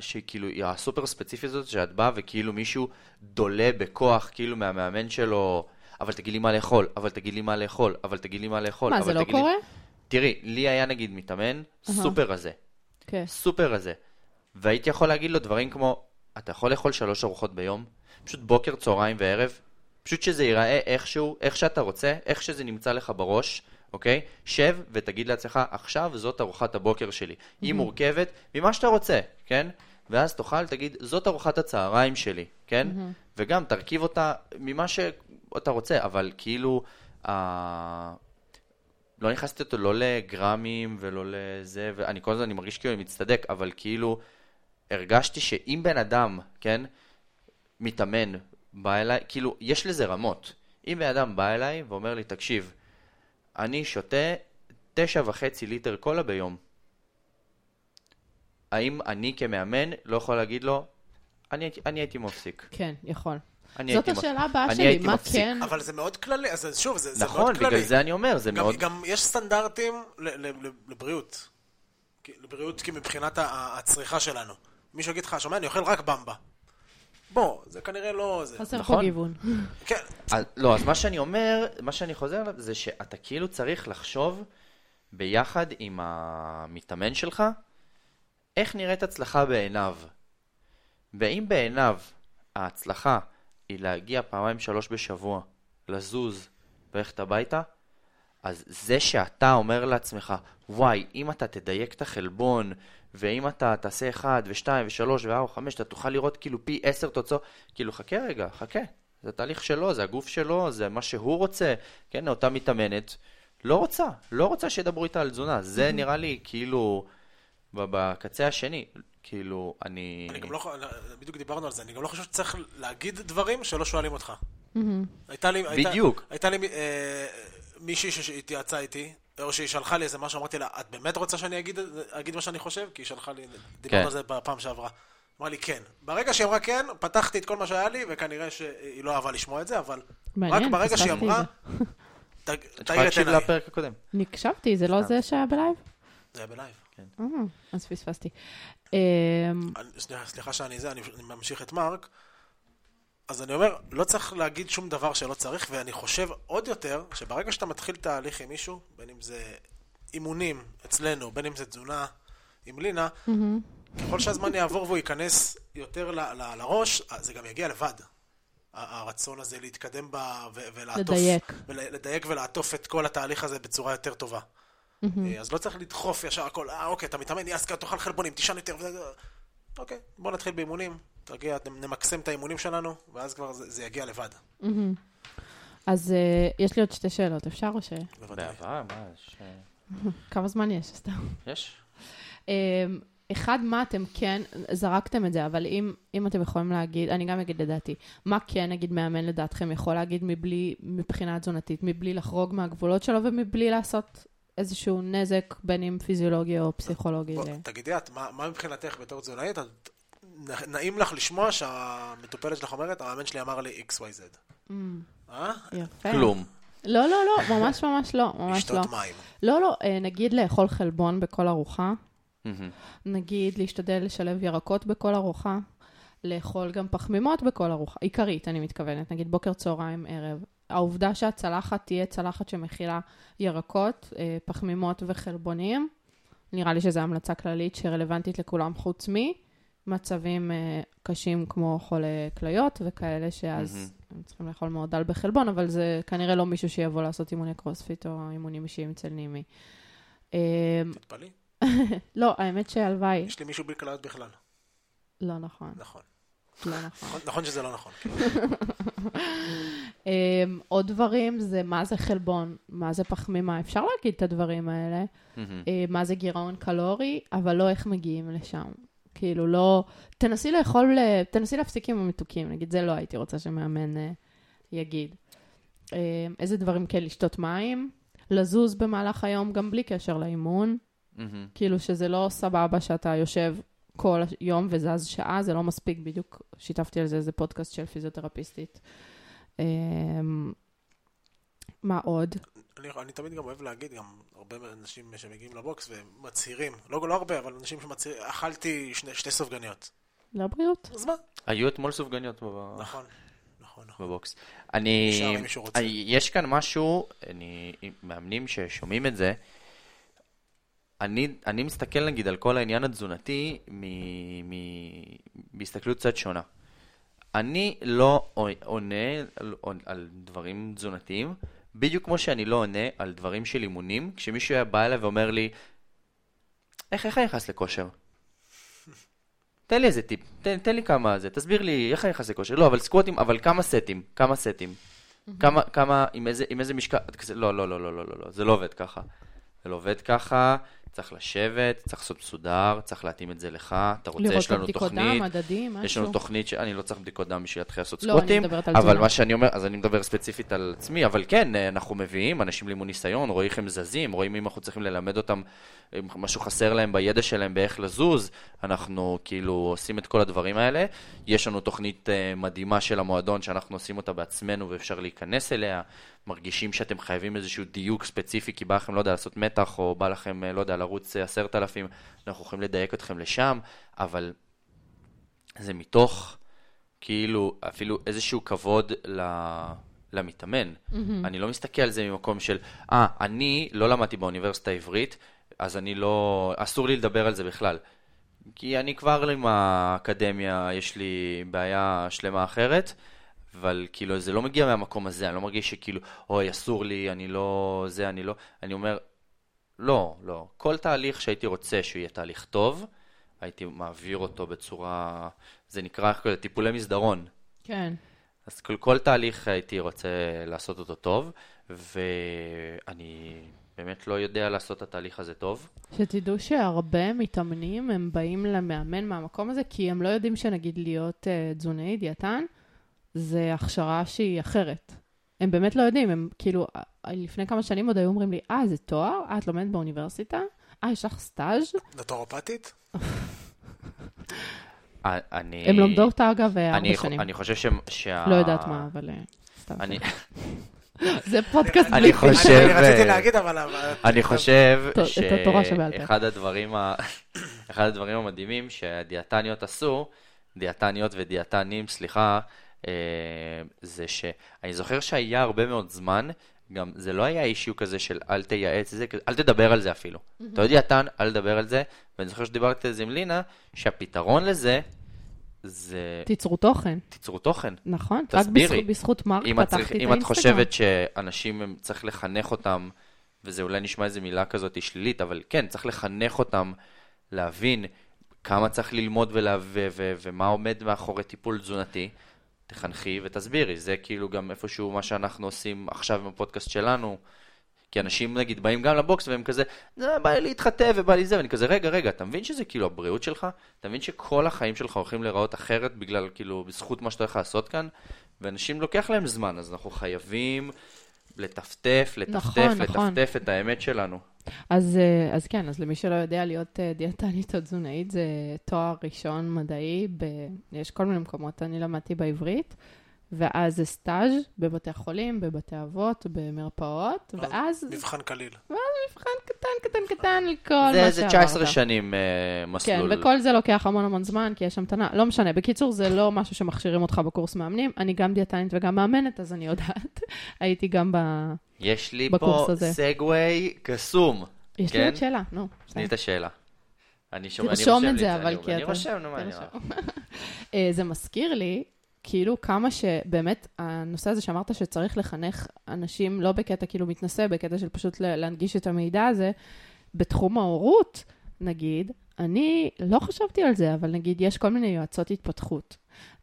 שכאילו היא הסופר ספציפית הזאת, שאת באה וכאילו מישהו דולה בכוח, כאילו מהמאמן שלו, אבל תגיד לי מה לאכול, אבל תגיד לי מה לאכול, אבל תגיד לי מה לאכול. מה, זה לא תגיד לי- קורה? תראי, לי היה נגיד מתאמן, סופר רזה. כן. סופר רזה. והייתי יכול להגיד לו דברים כמו, אתה יכול לאכול שלוש ארוחות ביום? פשוט בוקר, צהריים וערב? פשוט שזה ייראה איכשהו, איך שאתה רוצה, איך שזה נמצא לך בראש, אוקיי? שב ותגיד לעצמך, עכשיו זאת ארוחת הבוקר שלי. היא מורכבת ממה שאתה רוצה, כן? ואז תאכל, תגיד, זאת ארוחת הצהריים שלי, כן? וגם תרכיב אותה ממה שאתה רוצה, אבל כאילו, אה, לא נכנסתי אותו לא לגרמים ולא לזה, ואני כל הזמן, אני מרגיש כאילו אני מצטדק, אבל כאילו, הרגשתי שאם בן אדם, כן, מתאמן, בא אליי, כאילו, יש לזה רמות. אם בן אדם בא אליי ואומר לי, תקשיב, אני שותה תשע וחצי ליטר קולה ביום. האם אני כמאמן לא יכול להגיד לו, אני, אני הייתי מפסיק. כן, יכול. אני זאת השאלה הבאה אני שלי, הייתי מה מפסיק. כן... אבל זה מאוד כללי, אז זה- שוב, זה, זה נכון, מאוד כללי. בגלל זה אני אומר, זה גם, מאוד... גם יש סטנדרטים ל, ל, ל, לבריאות. כי- לבריאות כי מבחינת הצריכה שלנו. מישהו יגיד לך, שומע, אני אוכל רק במבה. בוא, זה כנראה לא... זה. חסר פה נכון. גיוון. כן, אז, לא, אז מה שאני אומר, מה שאני חוזר עליו, זה שאתה כאילו צריך לחשוב ביחד עם המתאמן שלך, איך נראית הצלחה בעיניו. ואם בעיניו ההצלחה היא להגיע פעמיים שלוש בשבוע, לזוז וללכת הביתה, אז זה שאתה אומר לעצמך, וואי, אם אתה תדייק את החלבון, ואם אתה תעשה 1 ו-2 ו-3 ו-4 ו-5, אתה תוכל לראות כאילו פי 10 תוצאות, כאילו חכה רגע, חכה. זה תהליך שלו, זה הגוף שלו, זה מה שהוא רוצה. כן, אותה מתאמנת, לא רוצה, לא רוצה שידברו איתה על תזונה. זה נראה לי כאילו, בקצה השני, כאילו, אני... אני גם לא יכול... בדיוק דיברנו על זה, אני גם לא חושב שצריך להגיד דברים שלא שואלים אותך. מהמם. הייתה לי... הייתה- בדיוק. הייתה לי אה, מישהי שהתייעצה איתי, או שהיא שלחה לי איזה משהו, אמרתי לה, את באמת רוצה שאני אגיד, אגיד מה שאני חושב? כי היא שלחה לי, דיברנו כן. על זה בפעם שעברה. אמרה לי כן. ברגע שהיא אמרה כן, פתחתי את כל מה שהיה לי, וכנראה שהיא לא אהבה לשמוע את זה, אבל מעניין, רק ברגע שהיא אמרה, את זה. ת- את עיניי. לפרק הקודם. אני הקשבתי, זה לא זה שהיה בלייב? זה היה בלייב. אה, אז פספסתי. סליחה- שאני זה, אני ממשיך את מרק. אז אני אומר, לא צריך להגיד שום דבר שלא צריך, ואני חושב עוד יותר, שברגע שאתה מתחיל תהליך עם מישהו, בין אם זה אימונים אצלנו, בין אם זה תזונה עם לינה, מהמם. ככל שהזמן יעבור והוא ייכנס יותר ל- ל- לראש, זה גם יגיע לבד. הרצון הזה להתקדם בה ו- ולעטוף. לדייק. ול- לדייק ולעטוף את כל התהליך הזה בצורה יותר טובה. אה, אז לא צריך לדחוף ישר הכל, אה, אוקיי, אתה מתאמן, יאסקה, תאכל חלבונים, תישן יותר. אוקיי, בוא נתחיל באימונים. תגיע, נמקסם את האימונים שלנו, ואז כבר זה, זה יגיע לבד. מהמם. אז אה, יש לי עוד שתי שאלות, אפשר או ש... בוודאי. יש... כמה זמן יש? סתם. יש? אמ, אחד, מה אתם כן, זרקתם את זה, אבל אם, אם אתם יכולים להגיד, אני גם אגיד לדעתי, מה כן, נגיד, מאמן לדעתכם יכול להגיד מבלי, מבחינה תזונתית, מבלי לחרוג מהגבולות שלו ומבלי לעשות איזשהו נזק, בין אם פיזיולוגי או פסיכולוגי. בוא, ל- תגידי את, מה, מה מבחינתך בתור תזונאית? את- נעים לך לשמוע שהמטופלת שלך אומרת, המאמן שלי אמר לי XYZ. אמ, אה? יפה. כלום. לא, לא, לא, ממש ממש לא, ממש לא. לשתות מים. לא, לא, אה, נגיד לאכול חלבון בכל ארוחה. נגיד להשתדל לשלב ירקות בכל ארוחה, לאכול גם פחמימות בכל ארוחה, עיקרית אני מתכוונת, נגיד בוקר, צהריים, ערב. העובדה שהצלחת תהיה צלחת שמכילה ירקות, אה, פחמימות וחלבונים, נראה לי שזו המלצה כללית שרלוונטית לכולם חוץ ממצבים אה, קשים כמו חולי כליות וכאלה שאז מהמם. הם צריכים לאכול מאוד דל בחלבון, אבל זה כנראה לא מישהו שיבוא לעשות אימוני קרוספיט או אימונים אישיים אצל נימי. אה, תתפלאי. לא, האמת שהלוואי, יש לי מישהו בלי כליות בכלל. לא נכון, נכון. לא נכון. נכון- נכון שזה לא נכון. אמ, עוד דברים זה מה זה חלבון, מה זה פחמימה, אפשר להגיד את הדברים האלה. אה, מה זה גירעון קלורי, אבל לא איך מגיעים לשם. כאילו לא, תנסי לאכול, אה, תנסי להפסיק עם המתוקים, נגיד זה לא הייתי רוצה שמאמן אה, יגיד. אה, איזה דברים כן, לשתות מים, לזוז במהלך היום גם בלי קשר לאימון. כאילו שזה לא סבבה שאתה יושב כל היום וזז שעה, זה לא מספיק, בדיוק שיתפתי על זה איזה פודקאסט של פיזיותרפיסטית. אמ, מה עוד? אני, אני תמיד גם אוהב להגיד, גם הרבה אנשים שמגיעים לבוקס ומצהירים, לא, לא הרבה, אבל אנשים שמצהירים, אכלתי שני, שתי סופגניות. לבריאות? אז מה? היו אתמול סופגניות בב- נכון, נכון, נכון. בבוקס. אני... אני- יש כאן משהו, אני... מאמנים ששומעים את זה, אני, אני מסתכל נגיד על כל העניין התזונתי מ, מ, בהסתכלות קצת שונה. אני לא עונה על, על דברים תזונתיים, בדיוק כמו שאני לא עונה על דברים של אימונים, כשמישהו היה בא אליי ואומר לי, איך, איך אני נכנס לכושר? תן לי איזה טיפ, תן, תן לי כמה זה, תסביר לי איך אני נכנס לכושר. לא, אבל סקווטים, אבל כמה סטים, כמה סטים. כמה, כמה, עם איזה, עם איזה משקל, לא, לא, לא, לא, לא, לא, לא, זה לא עובד ככה. זה לא עובד ככה, צריך לשבת, צריך לעשות מסודר, צריך להתאים את זה לך. אתה רוצה, יש לנו תוכנית. לראות בדיקות דם, מדדים, משהו. יש לנו תוכנית שאני לא צריך בדיקות דם בשביל להתחיל לעשות סקווטים. לא, אני מדברת על תזונה. אבל מה שאני אומר, אז אני מדבר ספציפית על עצמי, אבל כן, אנחנו מביאים אנשים לימוד ניסיון, רואים איך הם זזים, רואים אם אנחנו צריכים ללמד אותם, אם משהו חסר להם בידע שלהם באיך לזוז, אנחנו כאילו עושים את כל הדברים האלה. יש לנו תוכנית uh, מדהימה של המועדון שאנחנו עושים אותה בעצמנו ואפשר להיכנס אליה. מרגישים שאתם חייבים איזשהו דיוק ספציפי, כי בא לכם, לא יודע, לעשות מתח, או בא לכם, אה, לא יודע, לרוץ אה, עשרת אלפים, אנחנו יכולים לדייק אתכם לשם, אבל זה מתוך, כאילו, אפילו איזשהו כבוד ל... למתאמן. Mm-hmm. אני לא מסתכל על זה ממקום של, אה, ah, אני לא למדתי באוניברסיטה העברית, אז אני לא, אסור לי לדבר על זה בכלל. כי אני כבר עם האקדמיה, יש לי בעיה שלמה אחרת, אבל כאילו זה לא מגיע מהמקום הזה, אני לא מרגיש שכאילו, אוי, אסור לי, אני לא, זה, אני לא, אני אומר, לא, לא. כל תהליך שהייתי רוצה שהוא יהיה תהליך טוב, הייתי מעביר אותו בצורה, זה נקרא טיפולי מסדרון. כן. אז כל, כל תהליך הייתי רוצה לעשות אותו טוב, ואני באמת לא יודע לעשות את התהליך הזה טוב. שתדעו שהרבה מתאמנים, הם באים למאמן מהמקום הזה, כי הם לא יודעים שנגיד להיות uh, תזונאי, דיאטן, זה הכשרה שהיא אחרת. הם באמת לא יודעים, הם כאילו, לפני כמה שנים עוד היו אומרים לי, אה, זה תואר? אה, את לומדת באוניברסיטה? אה, יש לך סטאז'? נטורופטית? אני... הם לומדות, אגב, ארבע שנים. אני חושב שה... לא יודעת מה, אבל אה, סתם. זה פודקאסט בלי חושב... אני רציתי להגיד, אבל... אני חושב שאחד הדברים אחד הדברים המדהימים שהדיאטניות עשו, דיאטניות ודיאטנים, סליחה, אה, זה שאני זוכר שהיה הרבה מאוד זמן, גם זה לא היה אישיו כזה של אל תייעץ, זה, אל תדבר על זה אפילו. Mm-hmm. אתה יודע, טן, אל תדבר על זה, ואני זוכר שדיברתי על זה עם לינה, שהפתרון לזה זה... תיצרו תוכן. תיצרו תוכן. נכון, תסבירי. רק בזכות מרק פתחתי את האינסטגרם. אם את חושבת שאנשים, צריך לחנך אותם, וזה אולי נשמע איזה מילה כזאת שלילית, אבל כן, צריך לחנך אותם להבין כמה צריך ללמוד ולה, ו, ו, ומה עומד מאחורי טיפול תזונתי. תחנכי ותסבירי, זה כאילו גם איפשהו מה שאנחנו עושים עכשיו עם הפודקאסט שלנו. כי אנשים נגיד באים גם לבוקס והם כזה, זה בא לי להתחתב ובא לי זה, ואני כזה, רגע, רגע, אתה מבין שזה כאילו הבריאות שלך? אתה מבין שכל החיים שלך הולכים להיראות אחרת בגלל, כאילו, בזכות מה שאתה הולך לעשות כאן? ואנשים לוקח להם זמן, אז אנחנו חייבים לטפטף, לטפטף, נכון, לטפטף נכון. את האמת שלנו. אז, אה, אז כן, אז למי שלא יודע, להיות אה, דיאטנית או תזונאית זה תואר ראשון מדעי, ב... יש כל מיני מקומות, אני למדתי בעברית, ואז זה סטאז' בבתי חולים, בבתי אבות, במרפאות, ואז... מבחן קליל. ואז מבחן קטן, קטן, קטן לכל מה שעברת. זה 19 שנים uh, מסלול. כן, וכל זה לוקח המון המון זמן, כי יש המתנה. לא משנה, בקיצור, זה לא משהו שמכשירים אותך בקורס מאמנים. אני גם דיאטנית וגם מאמנת, אז אני יודעת. הייתי גם ב... יש לי פה סגווי קסום. יש כן? לי עוד שאלה, נו. תני את השאלה. אני שומע, אני רושם את זה, אבל כי אתה... אני רושם, נו, מה אני אומר? זה מזכיר לי כאילו כמה שבאמת הנושא הזה שאמרת שצריך לחנך אנשים לא בקטע כאילו מתנשא, בקטע של פשוט להנגיש את המידע הזה, בתחום ההורות, נגיד, אני לא חשבתי על זה, אבל נגיד יש כל מיני יועצות התפתחות.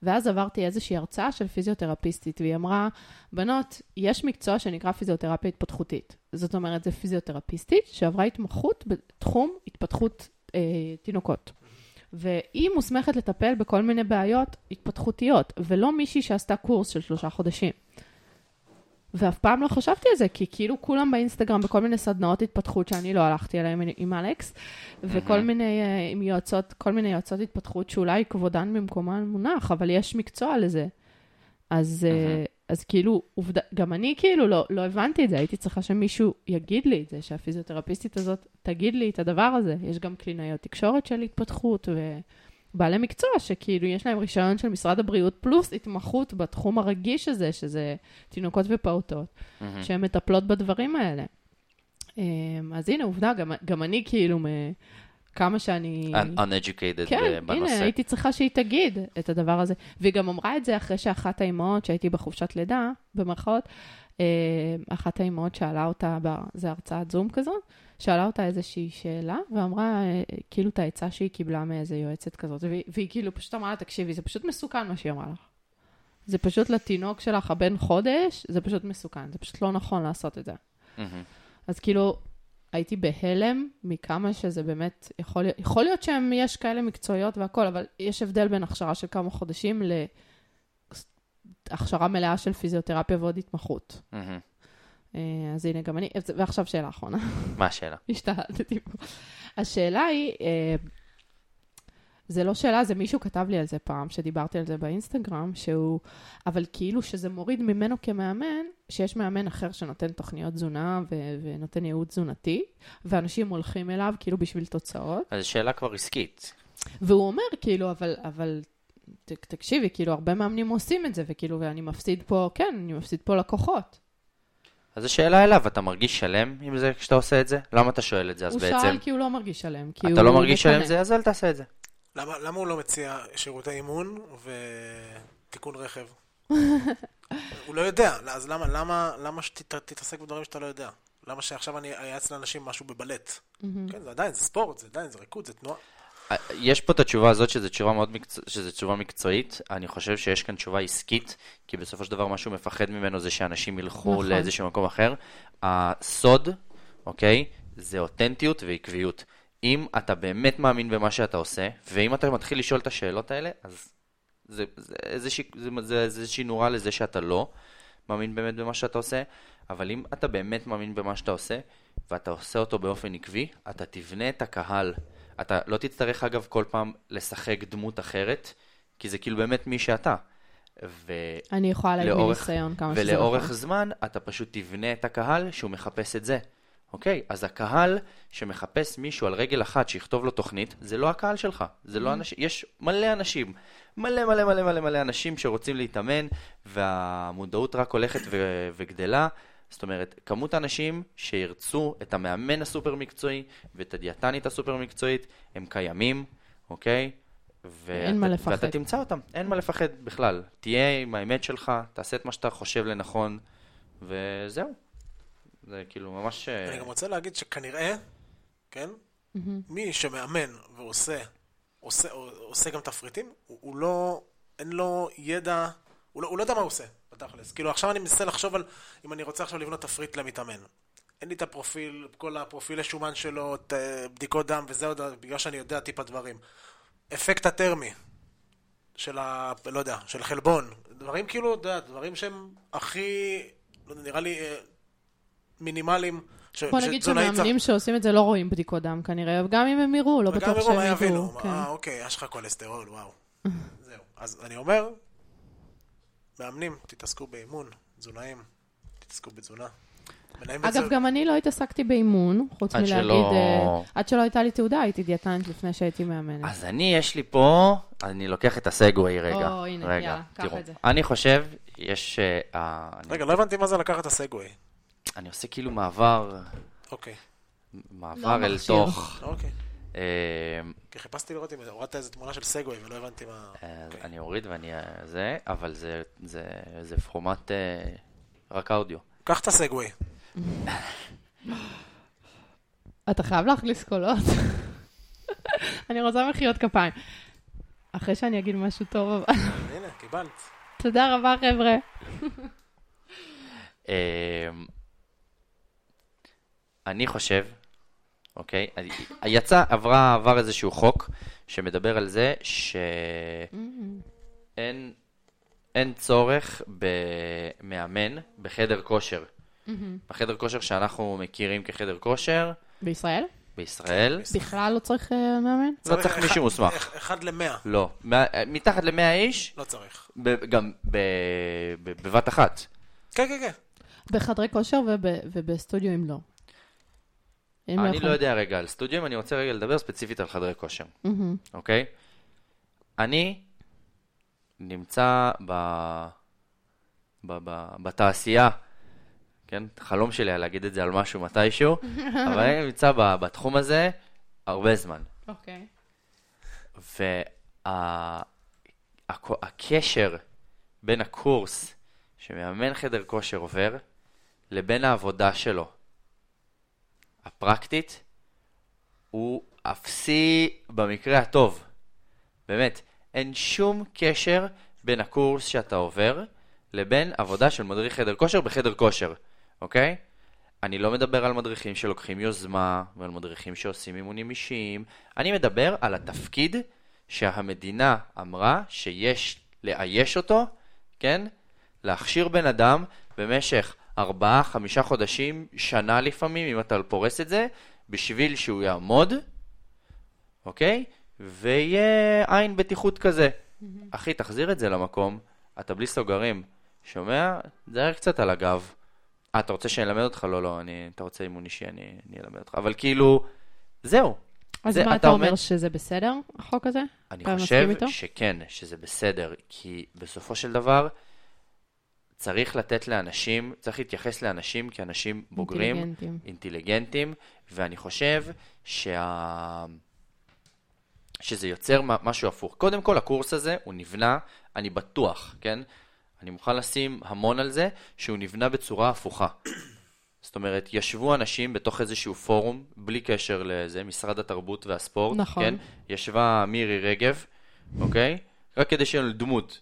ואז עברתי איזושהי הרצאה של פיזיותרפיסטית, והיא אמרה, בנות, יש מקצוע שנקרא פיזיותרפיה התפתחותית. זאת אומרת, זה פיזיותרפיסטית שעברה התמחות בתחום התפתחות אה, תינוקות. והיא מוסמכת לטפל בכל מיני בעיות התפתחותיות, ולא מישהי שעשתה קורס של שלושה חודשים. ואף פעם לא חשבתי על זה, כי כאילו כולם באינסטגרם בכל מיני סדנאות התפתחות שאני לא הלכתי עליהן עם אלכס, וכל מיני, אה, עם יועצות, כל מיני יועצות התפתחות שאולי כבודן במקומן מונח, אבל יש מקצוע לזה. אז, mm-hmm. אז כאילו, עובדה, גם אני כאילו לא, לא הבנתי את זה, הייתי צריכה שמישהו יגיד לי את זה, שהפיזיותרפיסטית הזאת תגיד לי את הדבר הזה. יש גם קלינאיות תקשורת של התפתחות ובעלי מקצוע שכאילו יש להם רישיון של משרד הבריאות פלוס התמחות בתחום הרגיש הזה, שזה תינוקות ופעוטות, mm-hmm. שהן מטפלות בדברים האלה. אמ, אז הנה, עובדה, גם, גם אני כאילו, מ... כמה שאני... Un- uneducated כן, אה, בנושא. הנה, הייתי צריכה שהיא תגיד את הדבר הזה. והיא גם אמרה את זה אחרי שאחת האימהות, שהייתי בחופשת לידה, במרכאות, אה, אחת האימהות שאלה אותה, זה הרצאת זום כזאת, שאלה אותה איזושהי שאלה, ואמרה, אה, כאילו, את העצה שהיא קיבלה מאיזה יועצת כזאת, והיא, והיא כאילו פשוט אמרה לה, תקשיבי, זה פשוט מסוכן מה שהיא אמרה לך. זה פשוט לתינוק שלך, הבן חודש, זה פשוט מסוכן, זה פשוט לא נכון לעשות את זה. מהמם. אז כאילו, הייתי בהלם מכמה שזה באמת, יכול, יכול להיות שיש כאלה מקצועיות והכל, אבל יש הבדל בין הכשרה של כמה חודשים להכשרה מלאה של פיזיותרפיה ועוד התמחות. אה, אז הנה, גם אני, ועכשיו שאלה אחרונה, מה השאלה? השתלטתי פה. השאלה היא, אה, זה לא שאלה, זה מישהו כתב לי על זה פעם, שדיברתי על זה באינסטגרם, שהוא, אבל כאילו שזה מוריד ממנו כמאמן, שיש מאמן אחר שנותן תוכניות תזונה ו- ונותן ייעוד תזונתי, ואנשים הולכים אליו כאילו בשביל תוצאות, אז שאלה כבר עסקית. והוא אומר כאילו, אבל, אבל ת, תקשיבי, כאילו הרבה מאמנים עושים את זה, וכאילו, ואני מפסיד פה, כן, אני מפסיד פה לקוחות. אז השאלה אליו, אתה מרגיש שלם עם זה כשאתה עושה את זה? למה אתה שואל את זה אז הוא בעצם? שאל כי הוא לא מרגיש שלם, כי אתה הוא לא מרגיש שלם עם. זה? אז אל תעשה את זה. למה, למה הוא לא מציע שירותי אימון ותיקון רכב? הוא לא יודע, אז למה, למה, למה שתתעסק בדברים שאתה לא יודע? למה שעכשיו אני אייעץ לאנשים משהו בבלט? כן, זה עדיין, זה ספורט, זה עדיין, זה ריקוד, זה תנועה. יש פה את התשובה הזאת, שזו תשובה מאוד מקצוע, שזו תשובה מקצועית. אני חושב שיש כאן תשובה עסקית, כי בסופו של דבר מה שהוא מפחד ממנו זה שאנשים ילכו נכון. לאיזשהו מקום אחר. הסוד, אוקיי, זה אותנטיות ועקביות. אם אתה באמת מאמין במה שאתה עושה, ואם אתה מתחיל לשאול את השאלות האלה, אז זה, זה, איזושהי, נורה לזה שאתה לא מאמין באמת במה שאתה עושה, אבל אם אתה באמת מאמין במה שאתה עושה, ואתה עושה אותו באופן עקבי, אתה תבנה את הקהל. אתה לא תצטרך אגב כל פעם לשחק דמות אחרת, כי זה כאילו באמת מי שאתה. ו... אני יכולה להגיד מניסיון כמה שזה ולאורך נכון. זמן אתה פשוט תבנה את הקהל שהוא מחפש את זה. אוקיי? אז הקהל שמחפש מישהו על רגל אחת שיכתוב לו תוכנית, זה לא הקהל שלך. זה Mm-hmm. לא אנשים, יש מלא אנשים, מלא מלא מלא מלא מלא אנשים שרוצים להתאמן, והמודעות רק הולכת ו- וגדלה. זאת אומרת, כמות האנשים שירצו את המאמן הסופר מקצועי ואת הדיאטנית הסופר מקצועית, הם קיימים, אוקיי? ואתה, אין מה לפחד. ואתה תמצא אותם, אין מה לפחד בכלל. תהיה עם האמת שלך, תעשה את מה שאתה חושב לנכון, וזהו. זה כאילו ממש... אה, אני גם רוצה להגיד שכנראה, כן. מי שמאמן ועושה, עושה, עושה גם תפריטים, הוא, הוא לא, אין לו ידע, הוא לא, הוא לא יודע מה הוא עושה, בתכלס. כאילו עכשיו אני מנסה לחשוב על, אם אני רוצה עכשיו לבנות תפריט למתאמן. אין לי את הפרופיל, כל הפרופילי שומן שלו, את, אה, בדיקות דם וזה עוד, בגלל שאני יודע טיפה דברים. אפקט הטרמי. של ה... לא יודע, של חלבון. דברים כאילו, אתה יודע, דברים שהם הכי, לא יודע, נראה לי אה, מינימליים. ש- בוא נגיד שמאמנים שעושים את זה לא רואים בדיקות דם כנראה, וגם אם הם יראו, לא בטוח יראו שהם מה יבינו. כן. אה, אוקיי, יש לך כולסטרול, וואו. זהו. אז אני אומר, מאמנים, תתעסקו באימון, תזונאים, תתעסקו בתזונה. אגב, גם אני לא התעסקתי באימון, חוץ מלהגיד... שלא- אה, עד שלא הייתה לי תעודה, הייתי דיאטנית לפני שהייתי מאמנת. אז אני, יש לי פה, אני לוקח את הסגווי רגע. או, הנה, רגע, יאללה, קח. את זה. אני חושב, יש... אה, אה, רגע, לא הבנתי מה זה לקחת את הסגווי. אני עושה כאילו מעבר, אוקיי, מעבר לא אל מכשיר. תוך... אוקיי. אה, כי חיפשתי לראות אם הורדת איזה תמונה של סגווי ולא הבנתי מה... אוקיי. אני אוריד ואני... אה, זה, אבל זה- זה זה פורמט אה, רק אודיו. קח את הסגווי. אתה חייב להכניס קולות. אני רוצה מחיאות כפיים. אחרי שאני אגיד משהו טוב, אבל... הנה, קיבלת. תודה רבה, חבר'ה. אני חושב, אוקיי, יצא, עברה, עבר איזשהו חוק שמדבר על זה שאין אין צורך במאמן בחדר כושר. בחדר כושר שאנחנו מכירים כחדר כושר בישראל? בישראל, בכלל לא צריך אה, מאמן? לא צריך אחד- מישהו מוסמך. אחד- למאה. לא. מתחת ל-100 איש, לא צריך. ב- גם בבת אחת. כן, כן, כן. בחדרי כושר וב- ובסטודיו אם לא. אני יכול- לא יודע רגע על סטודיו, אני רוצה רגע לדבר ספציפית על חדרי כושר, מהמם. אוקיי? אני נמצא ב... ב... ב... בתעשייה כן? חלום שלי היה להגיד את זה על משהו מתישהו, אבל אני נמצא ב- בתחום הזה הרבה זמן. אוקיי. והקשר בין הקורס שמאמן חדר כושר עובר, לבין העבודה שלו, הפרקטית, הוא אפסי במקרה הטוב. באמת, אין שום קשר בין הקורס שאתה עובר לבין עבודה של מדריך חדר כושר בחדר כושר, אוקיי? אני לא מדבר על מדריכים שלוקחים יוזמה ועל מדריכים שעושים אימונים אישיים, אני מדבר על התפקיד שהמדינה אמרה שיש לאייש אותו, כן? להכשיר בן אדם במשך ארבעה, חמישה חודשים, שנה לפעמים, אם אתה פורס את זה, בשביל שהוא יעמוד, אוקיי? ויהיה עין בטיחות כזה. אחי, תחזיר את זה למקום, אתה בלי סוגרים. שומע? תזהר קצת על הגב. אה, אתה רוצה שאני אלמד אותך? לא, לא, אני, אתה רוצה אימון אישי, אני, אני אלמד אותך. אבל כאילו, זהו. אז זה- מה אתה אתה אומר עומד- שזה בסדר, החוק הזה? אני חושב? שכן, שזה בסדר, כי בסופו של דבר צריך לתת לאנשים, צריך להתייחס לאנשים כאנשים בוגרים, אינטליגנטים. אינטליגנטים, ואני חושב שה... שזה יוצר משהו הפוך. קודם כל, הקורס הזה, הוא נבנה, אני בטוח, כן? אני מוכן לשים המון על זה, שהוא נבנה בצורה הפוכה. זאת אומרת, ישבו אנשים בתוך איזשהו פורום, בלי קשר לזה, משרד התרבות והספורט, נכון. כן? ישבה מירי רגב, אוקיי? רק כדי שיהיה לנו דמות.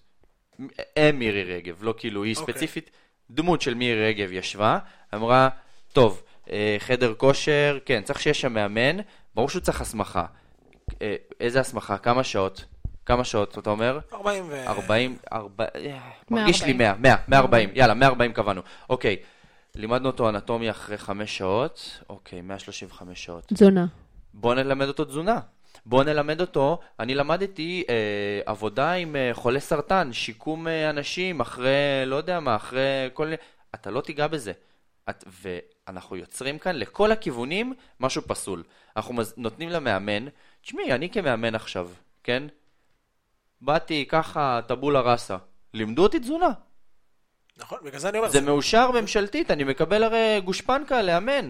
אם מירי רגב, לא כאילו היא אוקיי. ספציפית, דמות של מירי רגב ישבה, אמרה, טוב, אה, חדר כושר, כן, צריך שיהיה שם מאמן, ברור שהוא צריך הסמכה. אה, איזה הסמכה? כמה שעות? כמה שעות, אתה אומר? 40 ו... 40, 40, מרגיש לי 140. 100, 100, 140, יאללה, 140 קבענו. אוקיי, לימדנו אותו אנטומיה אחרי 5 שעות, אוקיי, 135 שעות. תזונה. בוא נלמד אותו תזונה. בוא נלמד אותו, אני למדתי אה, עבודה עם אה, חולי סרטן, שיקום אה, אנשים אחרי, לא יודע מה, אחרי כל מיני... אתה לא תיגע בזה. את, ואנחנו יוצרים כאן לכל הכיוונים משהו פסול. אנחנו מז, נותנים למאמן, תשמעי, אני כמאמן עכשיו, כן? באתי ככה טבולה ראסה. לימדו אותי תזונה. נכון, בגלל זה אני אומר, זה מאושר ממשלתית, אני מקבל הרי גושפנקה לאמן.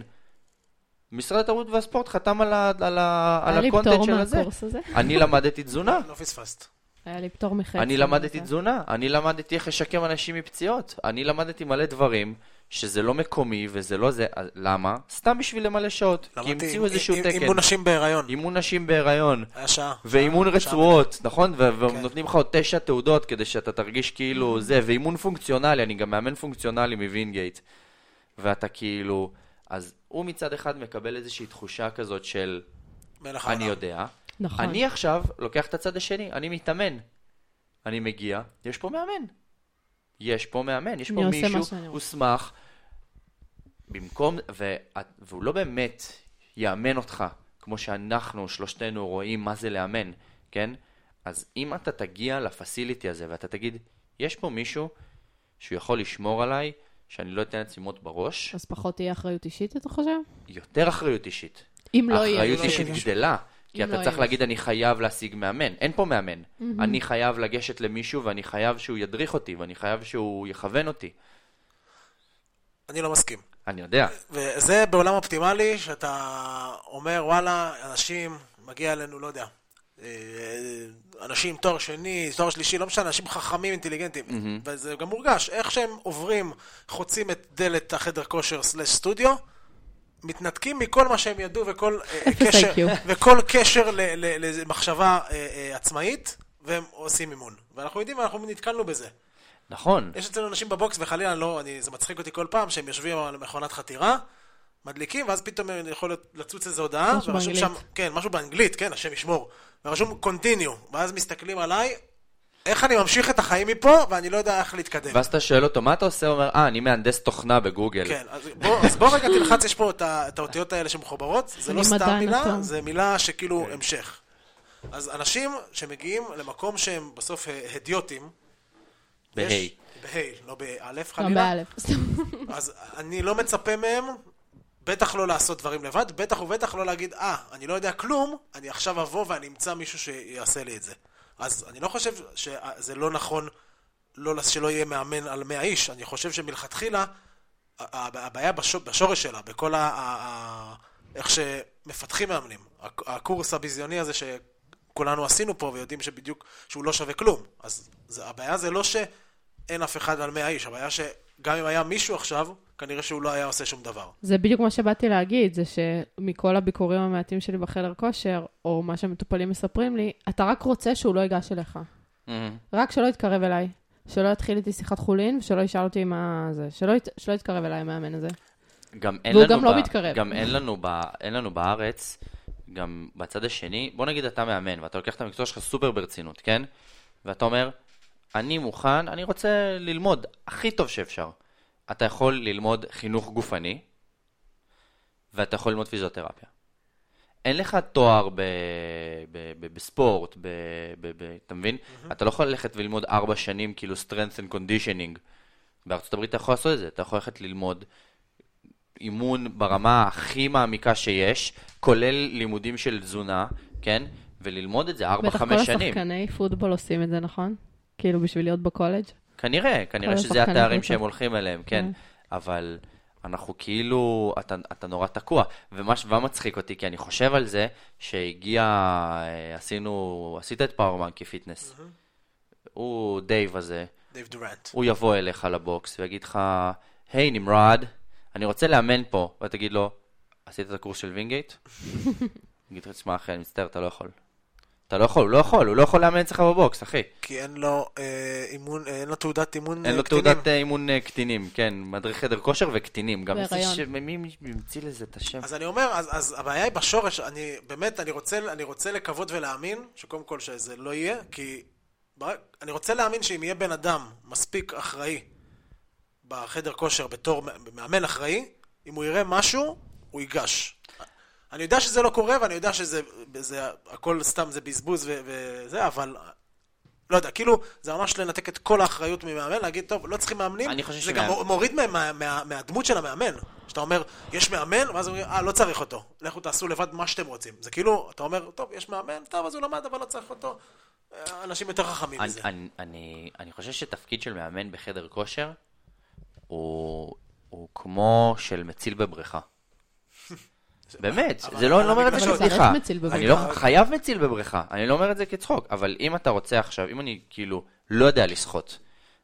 משרד התרבות והספורט חתם על, ה, על, ה, על היה לי הקונטנט פטור של הזה. מהקורס הזה. אני למדתי תזונה. לא פספסת. היה לי פטור מחצי. אני למדתי. תזונה. אני למדתי איך לשקם אנשים מפציעות. אני למדתי מלא דברים שזה לא מקומי וזה לא זה. למה? סתם בשביל למלא שעות. כי המציאו איזשהו תקן. אימון נשים בהיריון. אימון נשים בהיריון. היה שעה. ואימון שעה רצועות, נכון? ו- כן. ונותנים לך עוד תשע תעודות כדי שאתה תרגיש כאילו זה, ואימון פונקציונלי, אני גם מאמן פונקציונלי מווינגייט. ואתה כאילו... אז הוא מצד אחד מקבל איזושהי תחושה כזאת של מלך אני. יודע. נכון. אני עכשיו לוקח את הצד השני, אני מתאמן. אני מגיע, יש פה מאמן. יש פה מאמן, יש פה מישהו. הוסמך. במקום, ו- והוא לא באמת יאמן אותך, כמו שאנחנו שלושתנו רואים מה זה לאמן, כן? אז אם אתה תגיע לפסיליטי הזה ואתה תגיד, יש פה מישהו שהוא יכול לשמור עליי, שאני לא אתן עצמות בראש, אז פחות תהיה אחריות אישית, אתה חושב? יותר אחריות אישית. אם לא יהיה... האחריות לא אישית. גדלה. כי אתה לא צריך יהיה. להגיד, אני חייב להשיג מאמן. אין פה מאמן. אני חייב לגשת למישהו ואני חייב שהוא ידריך אותי ואני חייב שהוא יכוון אותי. אני לא מסכים. אני יודע. וזה בעולם אופטימלי, שאתה אומר, וואלה, אנשים, מגיע אלינו, לא יודע, אנשים תואר שני, תואר שלישי, לא משנה, אנשים חכמים, אינטליגנטים. וזה גם מורגש, איך שהם עוברים, חוצים את דלת החדר כושר סלש סטודיו, מתנתקים מכל מה שהם ידעו וכל אה, אפס קשר. וכל קשר למחשבה אה, אה, עצמאית, והם עושים אימון. ואנחנו יודעים, אנחנו נתקלנו בזה. נכון. יש אצלנו אנשים בבוקס, וחלילה, לא, אני, זה מצחיק אותי כל פעם, שהם יושבים על מכונת חתירה, מדליקים, ואז פתאום יכול לצוץ איזו הודעה, משהו באנגלית. שם, כן, משהו באנגלית, כן, השם ישמור, ורשום continue, ואז מסתכלים עליי, איך אני ממשיך את החיים מפה, ואני לא יודע איך להתקדם. ואז אתה שואל אותו, מה אתה עושה? הוא אומר, אה, אני מהנדס תוכנה בגוגל. כן, אז בוא, אז בוא רגע תלחץ, יש פה את, האותיות האלה שמחוברות, זה לא סתם מילה. זה מילה שכאילו המשך. אז אנשים שמגיעים למקום שהם בסוף הדיוטים, בה'. יש- בה', לא באלף לא, חלילה, באלף. סתם. אז אני לא מצפה מהם, בטח לא לעשות דברים לבד, בטח ובטח לא להגיד, אה, אני לא יודע כלום, אני עכשיו אבוא ואני אמצא מישהו שיעשה לי את זה. אז אני לא חושב שזה לא נכון לא, שלא יהיה מאמן על 100 איש, אני חושב שמלכתחילה הבעיה בש- בשורש שלה, בכל ה... ה- איך שמפתחים מאמנים. הק- הקורס הביזיוני הזה שכולנו עשינו פה ויודעים שבדיוק, שהוא לא שווה כלום. אז זה, הבעיה זה לא שאין אף אחד על 100 איש, הבעיה שגם אם היה מישהו עכשיו, כנראה שהוא לא היה עושה שום דבר. זה בדיוק מה שבאתי להגיד, זה שמכל הביקורים המעטים שלי בחדר כושר, או מה שמטופלים מספרים לי, אתה רק רוצה שהוא לא ייגש אליך. מהמם. רק שלא יתקרב אליי. שלא יתחיל איתי שיחת חולין, ושלא ישאל אותי מה זה. שלא, ית... שלא יתקרב אליי המאמן הזה. גם אין והוא לנו גם לא ב- מתקרב. גם אין לנו, ב, אין לנו בארץ, גם בצד השני, בוא נגיד אתה מאמן, ואתה לוקח את המקצוע שלך סופר ברצינות, כן? ואתה אומר, אני מוכן, אני רוצה ללמוד הכי טוב שאפשר. אתה יכול ללמוד חינוך גופני, ואתה יכול ללמוד פיזיותרפיה. אין לך תואר ב, ב, ב, בספורט, ב, ב, ב, אתה מבין? אתה לא יכול ללכת וללמוד ארבע שנים כאילו strength and conditioning. בארצות הברית אתה יכול לעשות את זה, אתה יכול ללכת ללמוד אימון ברמה הכי מעמיקה שיש, כולל לימודים של תזונה, כן? וללמוד את זה בטח כל 4-5 שנים. השחקני פוטבול עושים את זה, נכון? כאילו בשביל להיות בקולג'. כנראה, כנראה שזה התארים. שהם הולכים אליהם, כן. אבל אנחנו כאילו, אתה, אתה נורא תקוע. ומה מצחיק אותי, כי אני חושב על זה, שהגיע, אה, עשינו, עשית את Power Monkey Fitness. הוא דייב הזה, דייב דורנטה. הוא יבוא אליך ל box ויגיד לך, היי נמרוד, אני רוצה לאמן פה, ואתה תגיד לו, עשית את הקורס של וינגייט? הוא יגיד לך, תשמע אחי, אני מצטער, אתה לא יכול. אתה לא יכול, הוא לא יכול, הוא לא יכול לאמן אצלך ב box, אחי. כי אין לו אה, אימון, אה, אין לו תעודת אימון אין אה, לו קטינים. תעודת אה, אימון אה, קטינים, כן, מדריך חדר כושר וקטינים. גם. ש... מי המציא לזה את השם? אז אני אומר, אז, אז הבעיה היא בשורש, אני באמת, אני רוצה, אני רוצה לקוות ולהאמין, שקודם כל שזה לא יהיה, כי אני רוצה להאמין שאם יהיה בן אדם מספיק אחראי בחדר כושר בתור מאמן אחראי, אם הוא יראה משהו, הוא ייגש. אני יודע שזה לא קורה, ואני יודע שזה זה, הכל סתם זה בזבוז ו- וזה, אבל לא יודע, כאילו, זה ממש לנתק את כל האחריות ממאמן, להגיד, טוב, לא צריכים מאמנים, אני חושב זה גם שמאמן- מוריד מה, מה, מה, מהדמות של המאמן. שאתה אומר, יש מאמן, ואז אומרים, אה, לא צריך אותו. לכו תעשו לבד מה שאתם רוצים. זה כאילו, אתה אומר, טוב, יש מאמן, טוב, אז הוא למד, אבל לא צריך אותו. אה, אנשים יותר חכמים אני, מזה. אני, אני, אני חושב שתפקיד של מאמן בחדר כושר הוא, הוא כמו של מציל בבריכה. באמת, אבל- זה לא, אני לא אבל אומר את זה אבל כבדיחה. אני לא חייב מציל בבריכה, אני לא אומר את זה כצחוק, אבל אם אתה רוצה עכשיו, אם אני כאילו לא יודע לשחות,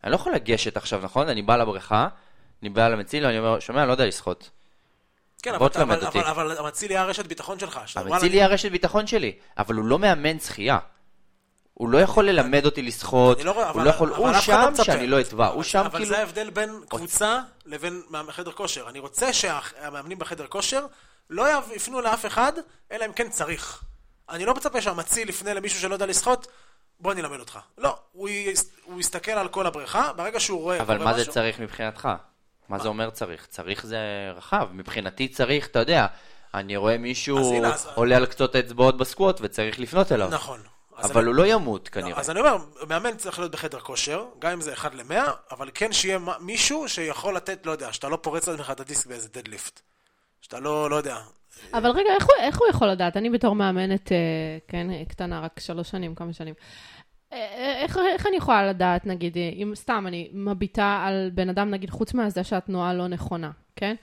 אני לא יכול לגשת עכשיו, נכון? אני בא לבריכה, אני בא למציל, ואני אומר, שומע, לא יודע לשחות. כן, אבל, אבל. אבל, אבל המציל יהיה הרשת ביטחון שלך. המציל "וואלה, יהיה הרשת ביטחון שלי, אבל הוא לא מאמן שחייה. הוא לא יכול ללמד אותי לשחות, לא הוא אבל- לא יכול, אבל הוא לא שם מצפה. שאני לא אטבע, הוא אבל- שם אבל כאילו... זה ההבדל בין קבוצה לבין חדר כושר. אני רוצה שהמאמנים בחדר כושר לא יפ- יפנו לאף אחד, אלא אם כן צריך. אני לא מצפה שהמציל יפנה למישהו שלא יודע לשחות, בוא אני אלמד אותך. לא, הוא יס- הוא יסתכל על כל הבריכה, ברגע שהוא רואה... אבל מה זה משהו- צריך מבחינתך? מה זה אומר צריך? צריך זה רחב. מבחינתי צריך, אתה יודע, אני רואה מישהו הנה, אז- עולה על קצות האצבעות בסקווט וצריך לפנות אליו. נכון. אבל אני- הוא לא ימות לא, כנראה. אז אני אומר, מאמן צריך להיות בחדר כושר, גם אם זה 1 ל-100, אבל כן שיהיה מישהו שיכול לתת, לא יודע, שאתה לא פורץ לעצמך את הדיסק באיזה דדליפט. שאתה לא, לא יודע. אבל רגע, איך הוא, איך הוא יכול לדעת? אני בתור מאמנת, אה, כן, קטנה, רק שלוש שנים, כמה שנים. אה, איך, איך אני יכולה לדעת, נגיד, אה, אם סתם אני מביטה על בן אדם, נגיד, חוץ מהזה שהתנועה לא נכונה, כן?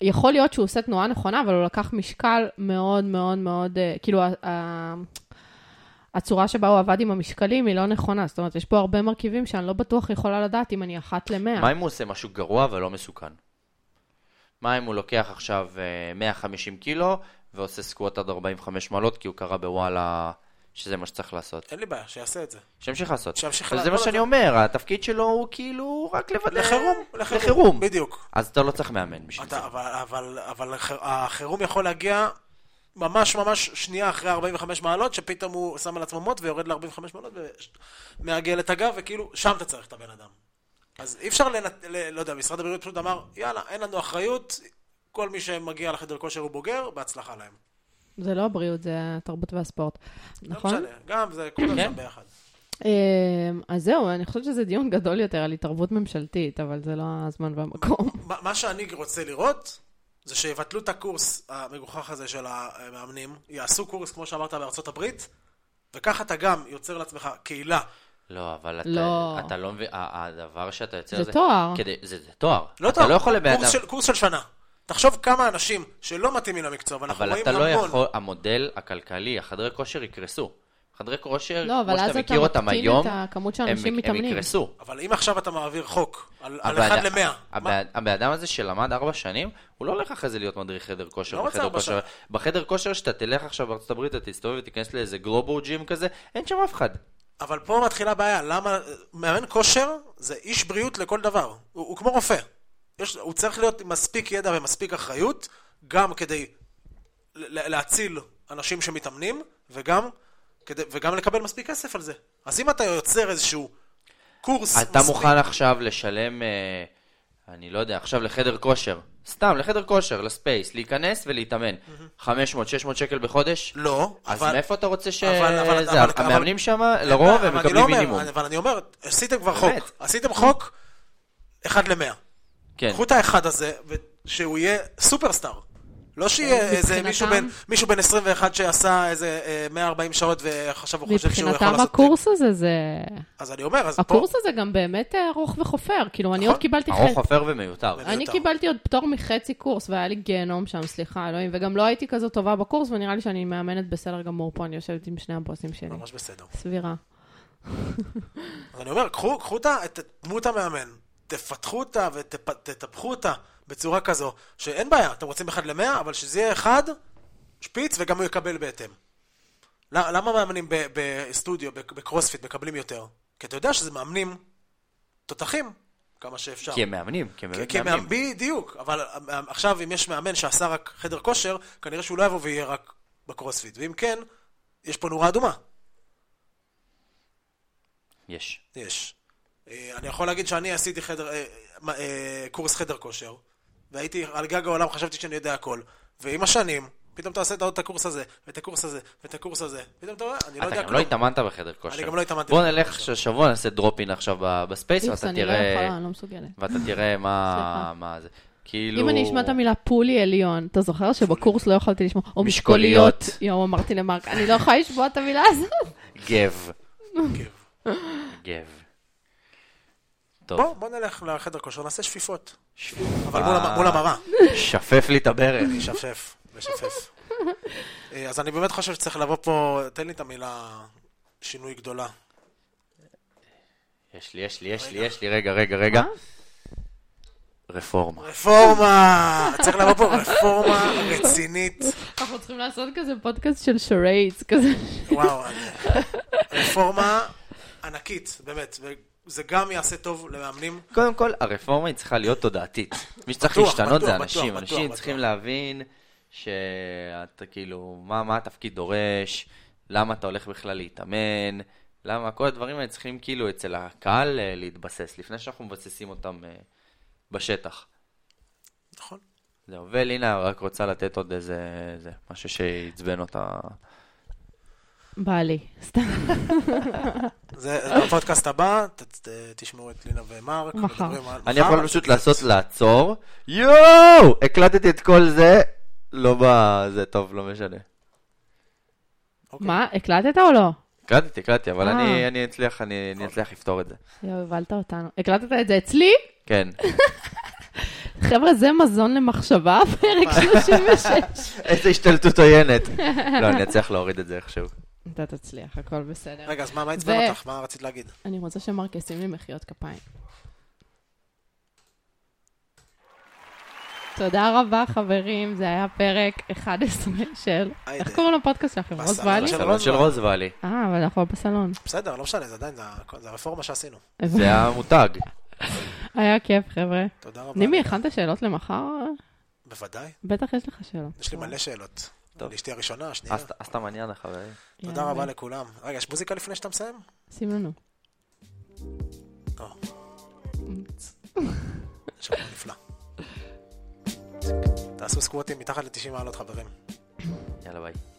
יכול להיות שהוא עושה תנועה נכונה, אבל הוא לקח משקל מאוד מאוד מאוד, אה, כאילו, הצורה שבה הוא עבד עם המשקלים היא לא נכונה. זאת אומרת, יש פה הרבה מרכיבים שאני לא בטוח יכולה לדעת אם אני אחת למאה. מה אם הוא עושה משהו גרוע ולא מסוכן? מה אם הוא לוקח עכשיו אה, 150 קילו ועושה סקווט עד 45 מעלות כי הוא קרא בוואלה שזה מה שצריך לעשות? אין לי בעיה, שיעשה את זה. שימשיך לעשות. שימשיך אבל זה מה שאני אומר, התפקיד שלו הוא כאילו רק לוודא... לחירום, לחירום. בדיוק. אז אתה לא צריך מאמן בשביל זה. אבל, אבל, אבל הח- החירום יכול להגיע ממש ממש שנייה אחרי 45 מעלות, שפתאום הוא שם על עצמו מוט ויורד ל-45 מעלות ומעגל את הגב, וכאילו, שם אתה צריך את הבן אדם. אז אי אפשר לנת... ל... לא יודע, משרד הבריאות פשוט אמר, יאללה, אין לנו אחריות, כל מי שמגיע לחדר כושר הוא בוגר, בהצלחה להם. זה לא הבריאות, זה התרבות והספורט. נכון? לא משנה, גם זה כולם כן. שם ביחד. אמ, אז זהו, אני חושבת שזה דיון גדול יותר על התערבות ממשלתית, אבל זה לא הזמן והמקום. מה- מה שאני רוצה לראות, זה שיבטלו את הקורס המגוחך הזה של המאמנים, יעשו קורס, כמו שאמרת, בארצות הברית, וככה אתה גם יוצר לעצמך קהילה לא, אבל אתה לא. אתה לא מבין, הדבר שאתה יוצר זה תואר. כדי- זה זה תואר. לא אתה טוב, לא יכול לבן קורס אדם... של- קורס של שנה. תחשוב כמה אנשים שלא מתאימים למקצוע, ואנחנו אבל רואים אתה לא המון. יכול, המודל הכלכלי, החדרי כושר יקרסו. חדרי כושר, לא, אבל כמו שאתה אתה מכיר אותם מקטין היום, את הכמות של הם- הם. יקרסו. אבל אם עכשיו אתה מעביר חוק על על אחד למאה, הבן- אדם הזה שלמד ארבע שנים, הוא לא הולך אחרי זה להיות מדריך חדר כושר לא בחדר כושר. בחדר כושר שאתה תלך עכשיו בארצות הברית, אתה תסתובב ותיכנס לאיזה גלובו ג'ים כזה, אין שם אף אחד. אבל פה מתחילה הבעיה, למה... מאמן כושר זה איש בריאות לכל דבר. הוא, הוא כמו רופא. יש, הוא צריך להיות עם מספיק ידע ומספיק אחריות, גם כדי להציל אנשים שמתאמנים, וגם, כדי, וגם לקבל מספיק כסף על זה. אז אם אתה יוצר איזשהו קורס אתה מספיק... מוכן עכשיו לשלם, אה, אני לא יודע, עכשיו לחדר כושר, סתם, לחדר כושר, לספייס, להיכנס ולהתאמן. 500-600 שקל בחודש? לא, אז אבל... מאיפה אתה רוצה ש... אבל- אבל- זה, אבל- המאמנים שם, לרוב אבל הם לא מקבלים אומר, מינימום. אבל אני אומר, עשיתם כבר באמת. חוק. עשיתם חוק אחד למאה. כן. קחו את האחד הזה, ושהוא יהיה סופרסטאר. לא שיהיה איזה מבחינתם- מישהו בן, מישהו בן 21 שעשה איזה אה, 140 שעות ועכשיו הוא חושב שהוא יכול מבחינתם לעשות... הקורס הזה זה... אז אני אומר, אז פה... הקורס הזה גם באמת אה, ארוך וחופר. כאילו, אני נכון. עוד קיבלתי ארוך חצי... חופר ומיותר. מיותר. אני קיבלתי עוד פטור מחצי קורס, והיה לי גיהנום שם, סליחה, אלוהים. וגם לא הייתי כזאת טובה בקורס, ונראה לי שאני מאמנת בסדר גמור פה, אני יושבת עם שני הבוסים שלי. ממש בסדר. סבירה. אז אני אומר, קחו, קחו את ה- את דמות המאמן, תפתחו אותה ותטפחו אותה בצורה כזו, שאין בעיה, אתם רוצים אחד למאה, אבל שזה יהיה אחד, שפיץ, וגם הוא יקבל בהתאם. למה מאמנים בסטודיו, בקרוספיט, מקבלים יותר? כי אתה יודע שזה מאמנים תותחים, כמה שאפשר. כי הם מאמנים, כי הם באמת מאמנים. בדיוק, אבל אה, עכשיו אם יש מאמן שעשה רק חדר כושר, כנראה שהוא לא יבוא ויהיה רק בקרוספיט, ואם כן, יש פה נורה אדומה. יש. יש. אה, אני יכול להגיד שאני עשיתי חדר, אה, קורס חדר כושר, והייתי על גג העולם, חשבתי שאני יודע הכל. ועם השנים, פתאום אתה עושה את הקורס הזה, ואת הקורס הזה, ואת הקורס הזה, פתאום אתה רואה, אני לא אתה יודע גם כלום. לא התאמנת בחדר כושר. גם לא התאמנתי בוא נלך. ששבוע נעשה drop-in עכשיו ב- בספייס, איפס, ואתה אני לא תראה... יכולה, אני לא מסוגלת. ואתה תראה מה סליחה. מה זה. כאילו... אם אני אשמע את המילה פולי עליון, אתה זוכר שבקורס לא יכולתי לשמוע, או משקוליות. יואו, אמרתי למרק, אני לא יכולה לשמוע את המילה הזאת. גב. כן. גב. טוב, בוא, בוא נלך לחדר כושר, נעשה שפיפות. אבל מול המ- מול המראה. שפף לי את הברך. לשפף, לשפף. אה, אז אני באמת חושב שצריך לבוא פה, תן לי את המילה שינוי גדולה. יש לי, יש לי, יש לי, יש לי, רגע, רגע, רגע. מה? רפורמה. רפורמה! צריך לבוא פה רפורמה רצינית. אנחנו צריכים לעשות כזה פודקאסט של שרייטס, כזה. וואו, רפורמה ענקית, באמת. וזה גם יעשה טוב למאמנים. קודם כל, הרפורמה היא צריכה להיות תודעתית. מי שצריך בטוח, להשתנות בטוח, זה בטוח, אנשים. בטוח, אנשים בטוח. צריכים להבין שאתה כאילו, מה מה התפקיד דורש, למה אתה הולך בכלל להתאמן, למה כל הדברים האלה צריכים כאילו אצל הקהל אה, להתבסס, לפני שאנחנו מבססים אותם אה, בשטח. נכון. זהו, ולינה רק רוצה לתת עוד איזה, איזה משהו שעצבן אותה. בא לי, סתם. זה בפודקאסט הבא, תשמעו את לינה ומרק. מחר. אני יכול פשוט. לעשות לעצור, יואו! הקלטתי את כל זה, לא בזה, טוב, לא משנה. אוקיי. מה, הקלטת או לא? הקלטתי, הקלטתי, אבל אה. אני, אני אצליח, אני אצליח לפתור את זה. יואו, הבלת אותנו. הקלטת את זה אצלי? כן. חבר'ה, זה מזון למחשבה, פרק 36. איזה השתלטות עוינת. לא, אני אצליח להוריד את זה איכשהו. אתה תצליח, הכל בסדר. רגע, אז מה מה עצבן ו- אותך? מה רצית להגיד? אני רוצה שמרק ישים לי מחיאות כפיים. תודה רבה, חברים. זה היה פרק 11 של... איך קוראים לפודקאסט שלכם? רוז בסלון ואלי? של סלון של רוז ואלי. אה, אבל אנחנו בסלון. בסדר, לא משנה, זה עדיין, זה הרפורמה שעשינו. זה המותג. היה כיף, חבר'ה. תודה רבה. נימי, הכנת שאלות למחר? בוודאי, בטח יש לך שאלות. יש לי מלא שאלות. טוב. לאשתי הראשונה, השנייה. אז אז אתה מעניין, חברים. תודה. רבה לכולם. רגע, יש מוזיקה לפני שאתה מסיים? שים לנו. שבוע נפלא. תעשו סקווטים מתחת ל-90 מעלות, חברים. יאללה ביי.